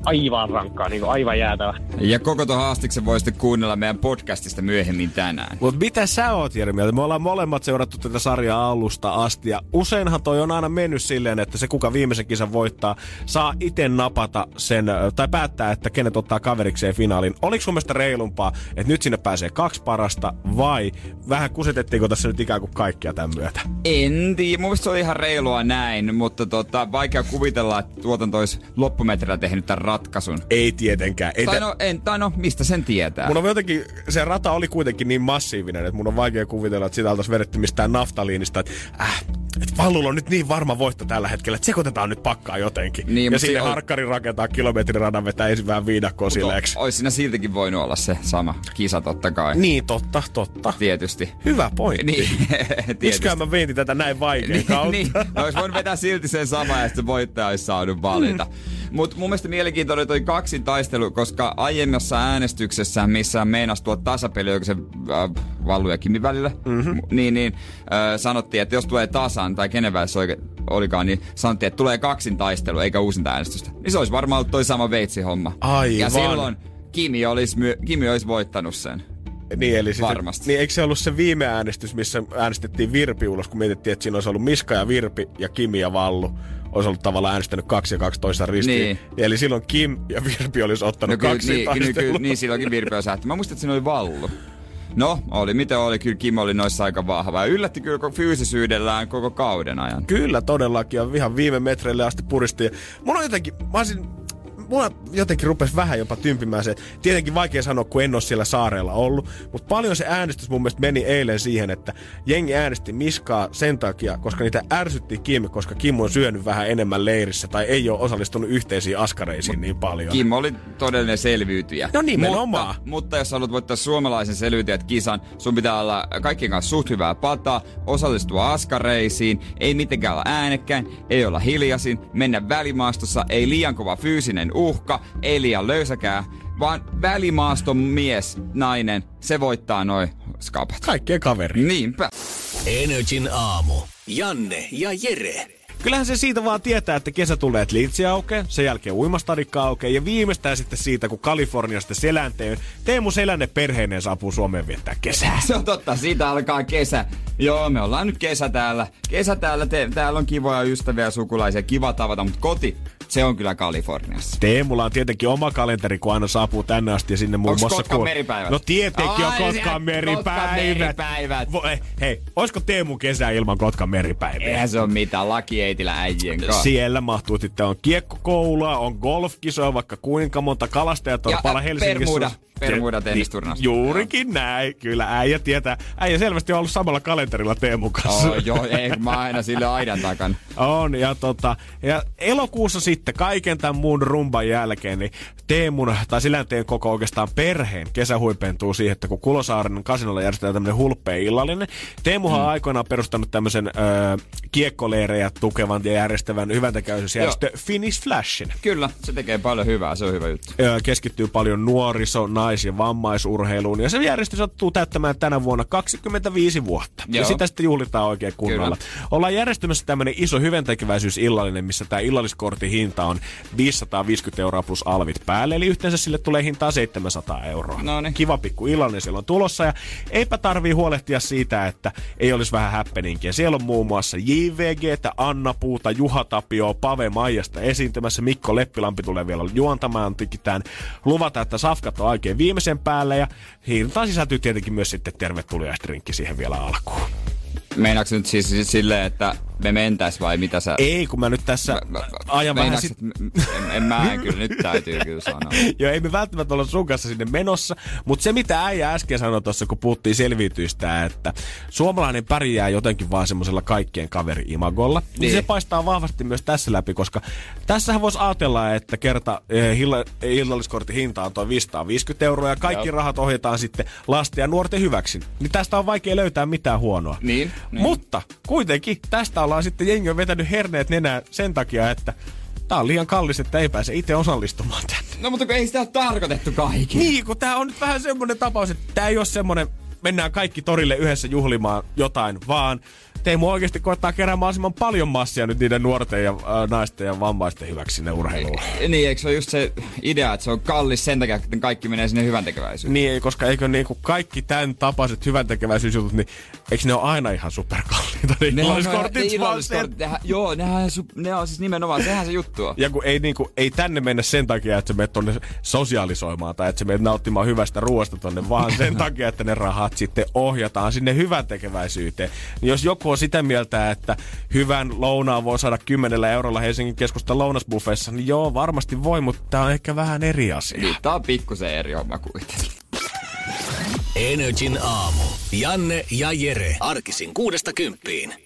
aivan rankkaa, niinku aivan jäätävä. Ja koko tuon haastiksen voi sitten kuunnella meidän podcastista myöhemmin tänään. Mutta mitä sä oot Jere mieltä? Me ollaan molemmat seurattu tätä sarjaa alusta asti ja useinhan toi on aina mennyt silleen, että se kuka viimeisen kisan voittaa saa itse napata sen, tai päättää, että kenet ottaa kaverikseen finaalin. Oliko sun mielestä reilumpaa, että nyt sinne pääsee kaksi parasta vai vähän kusetettiinko tässä nyt ikään kuin kaikkia tämän myötä? En tiedä, mun mielestä se oli ihan reilua näin, mutta tota, vaikea kuvitella, että tuotanto olisi loppumetrillä tehnyt tämän ratkaisun. Ei tietenkään. Ei Tai no, en, tai no, mistä sen tietää? Mun on jotenkin, se rata oli kuitenkin niin massiivinen, että mun on vaikea kuvitella, että sitä oltaisiin vedetty mistään naftaliinista, että äh, et Vallulla on nyt niin varma voitto tällä hetkellä, että sekoitetaan nyt pakkaa jotenkin. Niin, ja mut sinne si- harkkari rakentaa kilometriradan, vetää ensin vähän viidakkoa sileeksi. Olisi siinä siltikin voinut olla se sama kisa totta kai. Niin, totta, totta. Tietysti. Hyvä pointti. Niin, tietysti. mä veintin tätä näin vaikein niin, kautta? niin, no, olisi voinut vetää silti sen sama ja sitten voittaja olisi saanut valita. Mm. Mutta mun mielestä mielenkiintoinen toi kaksin taistelu, koska aiemmassa äänestyksessä, missä meinas tuo tasapeli, onko se äh, Vallu ja Kimi välillä, mm-hmm. niin, niin äh, sanottiin, että jos tulee tasan, tai kenen välissä oike, olikaan, niin sanottiin, että tulee kaksin taistelu, eikä uusinta äänestystä. Niin se olisi varmaan ollut toi sama veitsi-homma. Aivan. Ja silloin Kimi olisi, my, Kimi olisi voittanut sen. Niin, eli siis, Varmasti. Niin, eikö se ollut se viime äänestys, missä äänestettiin Virpi ulos, kun mietittiin, että siinä olisi ollut Miska ja Virpi ja Kimi ja Vallu. Olisi ollut tavallaan äänestänyt kaksi ja kaksi toista ristiin. Niin. Eli silloin Kim ja Virpi olisi ottanut No kaksi niin, niin, kyllä, niin silloinkin Virpi on sähti. Mä muistan, että siinä oli Vallu. No, oli miten oli. Kyllä Kim oli noissa aika vahva. Ja yllätti kyllä koko fyysisyydellään koko kauden ajan. Kyllä, todellakin. Ja ihan viime metreille asti puristi. Ja mun on jotenkin, mä olisin, mua jotenkin rupesi vähän jopa tympimään se. Tietenkin vaikea sanoa, kun en ole siellä saarella ollut. Mutta paljon se äänestys mun mielestä meni eilen siihen, että jengi äänesti Miskaa sen takia, koska niitä ärsytti Kim, koska Kim on syönyt vähän enemmän leirissä tai ei ole osallistunut yhteisiin askareisiin niin paljon. Kim oli todellinen selviytyjä. No nimenomaan. Mutta, mutta jos haluat voittaa suomalaisen selviytyjät kisan, sun pitää olla kaikkien kanssa suht hyvää pataa, osallistua askareisiin, ei mitenkään olla äänekkäin, ei olla hiljaisin, mennä välimaastossa, ei liian kova fyysinen uhka, ei liian löysäkää, vaan välimaaston mies, nainen, se voittaa noin skapat. Kaikkien kaveri. Niinpä. Energin aamu. Janne ja Jere. Kyllähän se siitä vaan tietää, että kesä tulee, että Liitsi aukeaa, sen jälkeen uimastadikka aukeaa ja viimeistään sitten siitä, kun Kaliforniasta Selänteen Teemu Selänne perheineen saapuu Suomeen viettää kesää. Se on totta, siitä alkaa kesä. Joo, me ollaan nyt kesä täällä. Kesä täällä, te, täällä on kivoja ystäviä ja sukulaisia, kiva tavata, mutta koti, se on kyllä Kaliforniassa. Teemulla on tietenkin oma kalenteri, kun aina saapuu tänne asti ja sinne muun Onks muassa... Kotkan kuul- meripäivät? No tietenkin on Ai, Kotkan siellä- meripäivät. Kotkan meripäivät. Vo, eh, hei, olisiko Teemu kesä ilman Kotkan meripäiviä? Eihän se on mitään lakieitillä äijien kanssa. Siellä mahtuu sitten on kiekkokoulua, on golfkisoja, vaikka kuinka monta kalastajat on Ja, pala ä, Helsingissä. Bermuda. Bermuda niin, Juurikin näin, kyllä äijä tietää. Äijä selvästi on ollut samalla kalenterilla Teemun kanssa. Oh, joo, ei, mä aina sille aidan takana. On, ja, tota, ja elokuussa sitten kaiken tämän muun rumban jälkeen, niin Teemun, tai Silänteen koko oikeastaan perheen kesä huipentuu siihen, että kun Kulosaaren kasinolla järjestetään tämmöinen hulppea illallinen. Teemuhan on aikoinaan perustanut tämmöisen ö, kiekkoleirejä tukevan ja järjestävän hyväntekeväisyysjärjestö Finish Flashin. Kyllä, se tekee paljon hyvää, se on hyvä juttu. Ö, keskittyy paljon nuoriso, nais- ja vammaisurheiluun. Ja se järjestö sattuu täyttämään tänä vuonna 25 vuotta. Joo. Ja sitä sitten juhlitaan oikein kunnolla. Kyllä. Ollaan järjestämässä tämmöinen iso hyväntekeväisyysillallinen, missä tämä illalliskortin hinta on 550 euroa plus alvit päälle. Eli yhteensä sille tulee hintaa 700 euroa. Noniin. Kiva pikku illallinen siellä on tulossa. Ja eipä tarvii huolehtia siitä, että ei olisi vähän häppeninkiä. Siellä on muun muassa JVG, Anna Puuta, Juha Tapio, Pave Maijasta esiintymässä. Mikko Leppilampi tulee vielä juontamaan. Tikitään luvata, että safkat on oikein viimeisen päälle. Ja hintaan sisältyy tietenkin myös sitten tervetuliaisdrinkki siihen vielä alkuun. Meinaatko nyt siis silleen, että me mentäis vai mitä sä... Ei, kun mä nyt tässä ajan vähän sit... en, en mä en kyllä, nyt täytyy kyllä sanoa. Joo, ei me välttämättä olla sun kanssa sinne menossa, mutta se mitä äijä äsken sanoi tuossa, kun puhuttiin selviytyistä, että suomalainen pärjää jotenkin vaan semmoisella kaikkien kaveri-imagolla, niin. niin se paistaa vahvasti myös tässä läpi, koska tässähän voisi ajatella, että kerta eh, hilla- illalliskortin hinta on toi 550 euroa ja kaikki Joo. rahat ohjataan sitten lasten ja nuorten hyväksi. Niin tästä on vaikea löytää mitään huonoa. Niin, niin. Mutta kuitenkin tästä ollaan sitten jengi on vetänyt herneet nenää sen takia, että tää on liian kallis, että ei pääse itse osallistumaan tänne. No mutta kun ei sitä ole tarkoitettu kaikille. Niin, kun tää on nyt vähän semmonen tapaus, että tää ei ole semmonen, mennään kaikki torille yhdessä juhlimaan jotain, vaan Teemu oikeasti koettaa kerää mahdollisimman paljon massia nyt niiden nuorten ja äh, naisten ja vammaisten hyväksi sinne urheiluun. Niin, eikö se ole just se idea, että se on kallis sen takia, että kaikki menee sinne hyvän tekeväisyyteen? Niin, ei, koska eikö niinku kaikki tämän tapaiset hyvän tekeväisyysjutut, niin eikö ne ole aina ihan superkalliita ne illalliskortit, vaan sen. Nehän, joo, nehän, ne on siis nimenomaan, sehän se juttu on. Ja kun ei, niinku, ei tänne mennä sen takia, että sä menet tonne sosiaalisoimaan tai että sä menet nauttimaan hyvästä ruoasta tonne, vaan sen takia, että ne rahat sitten ohjataan sinne hyvän tekeväisyyteen. Niin jos joku on sitä mieltä, että hyvän lounaan voi saada kymmenellä eurolla Helsingin keskustan lounasbuffeissa, niin joo, varmasti voi, mutta tää on ehkä vähän eri asia. Niin, tää on pikkusen eri homma kuitenkin. Energin aamu. Janne ja Jere. Arkisin kuudesta kymppiin.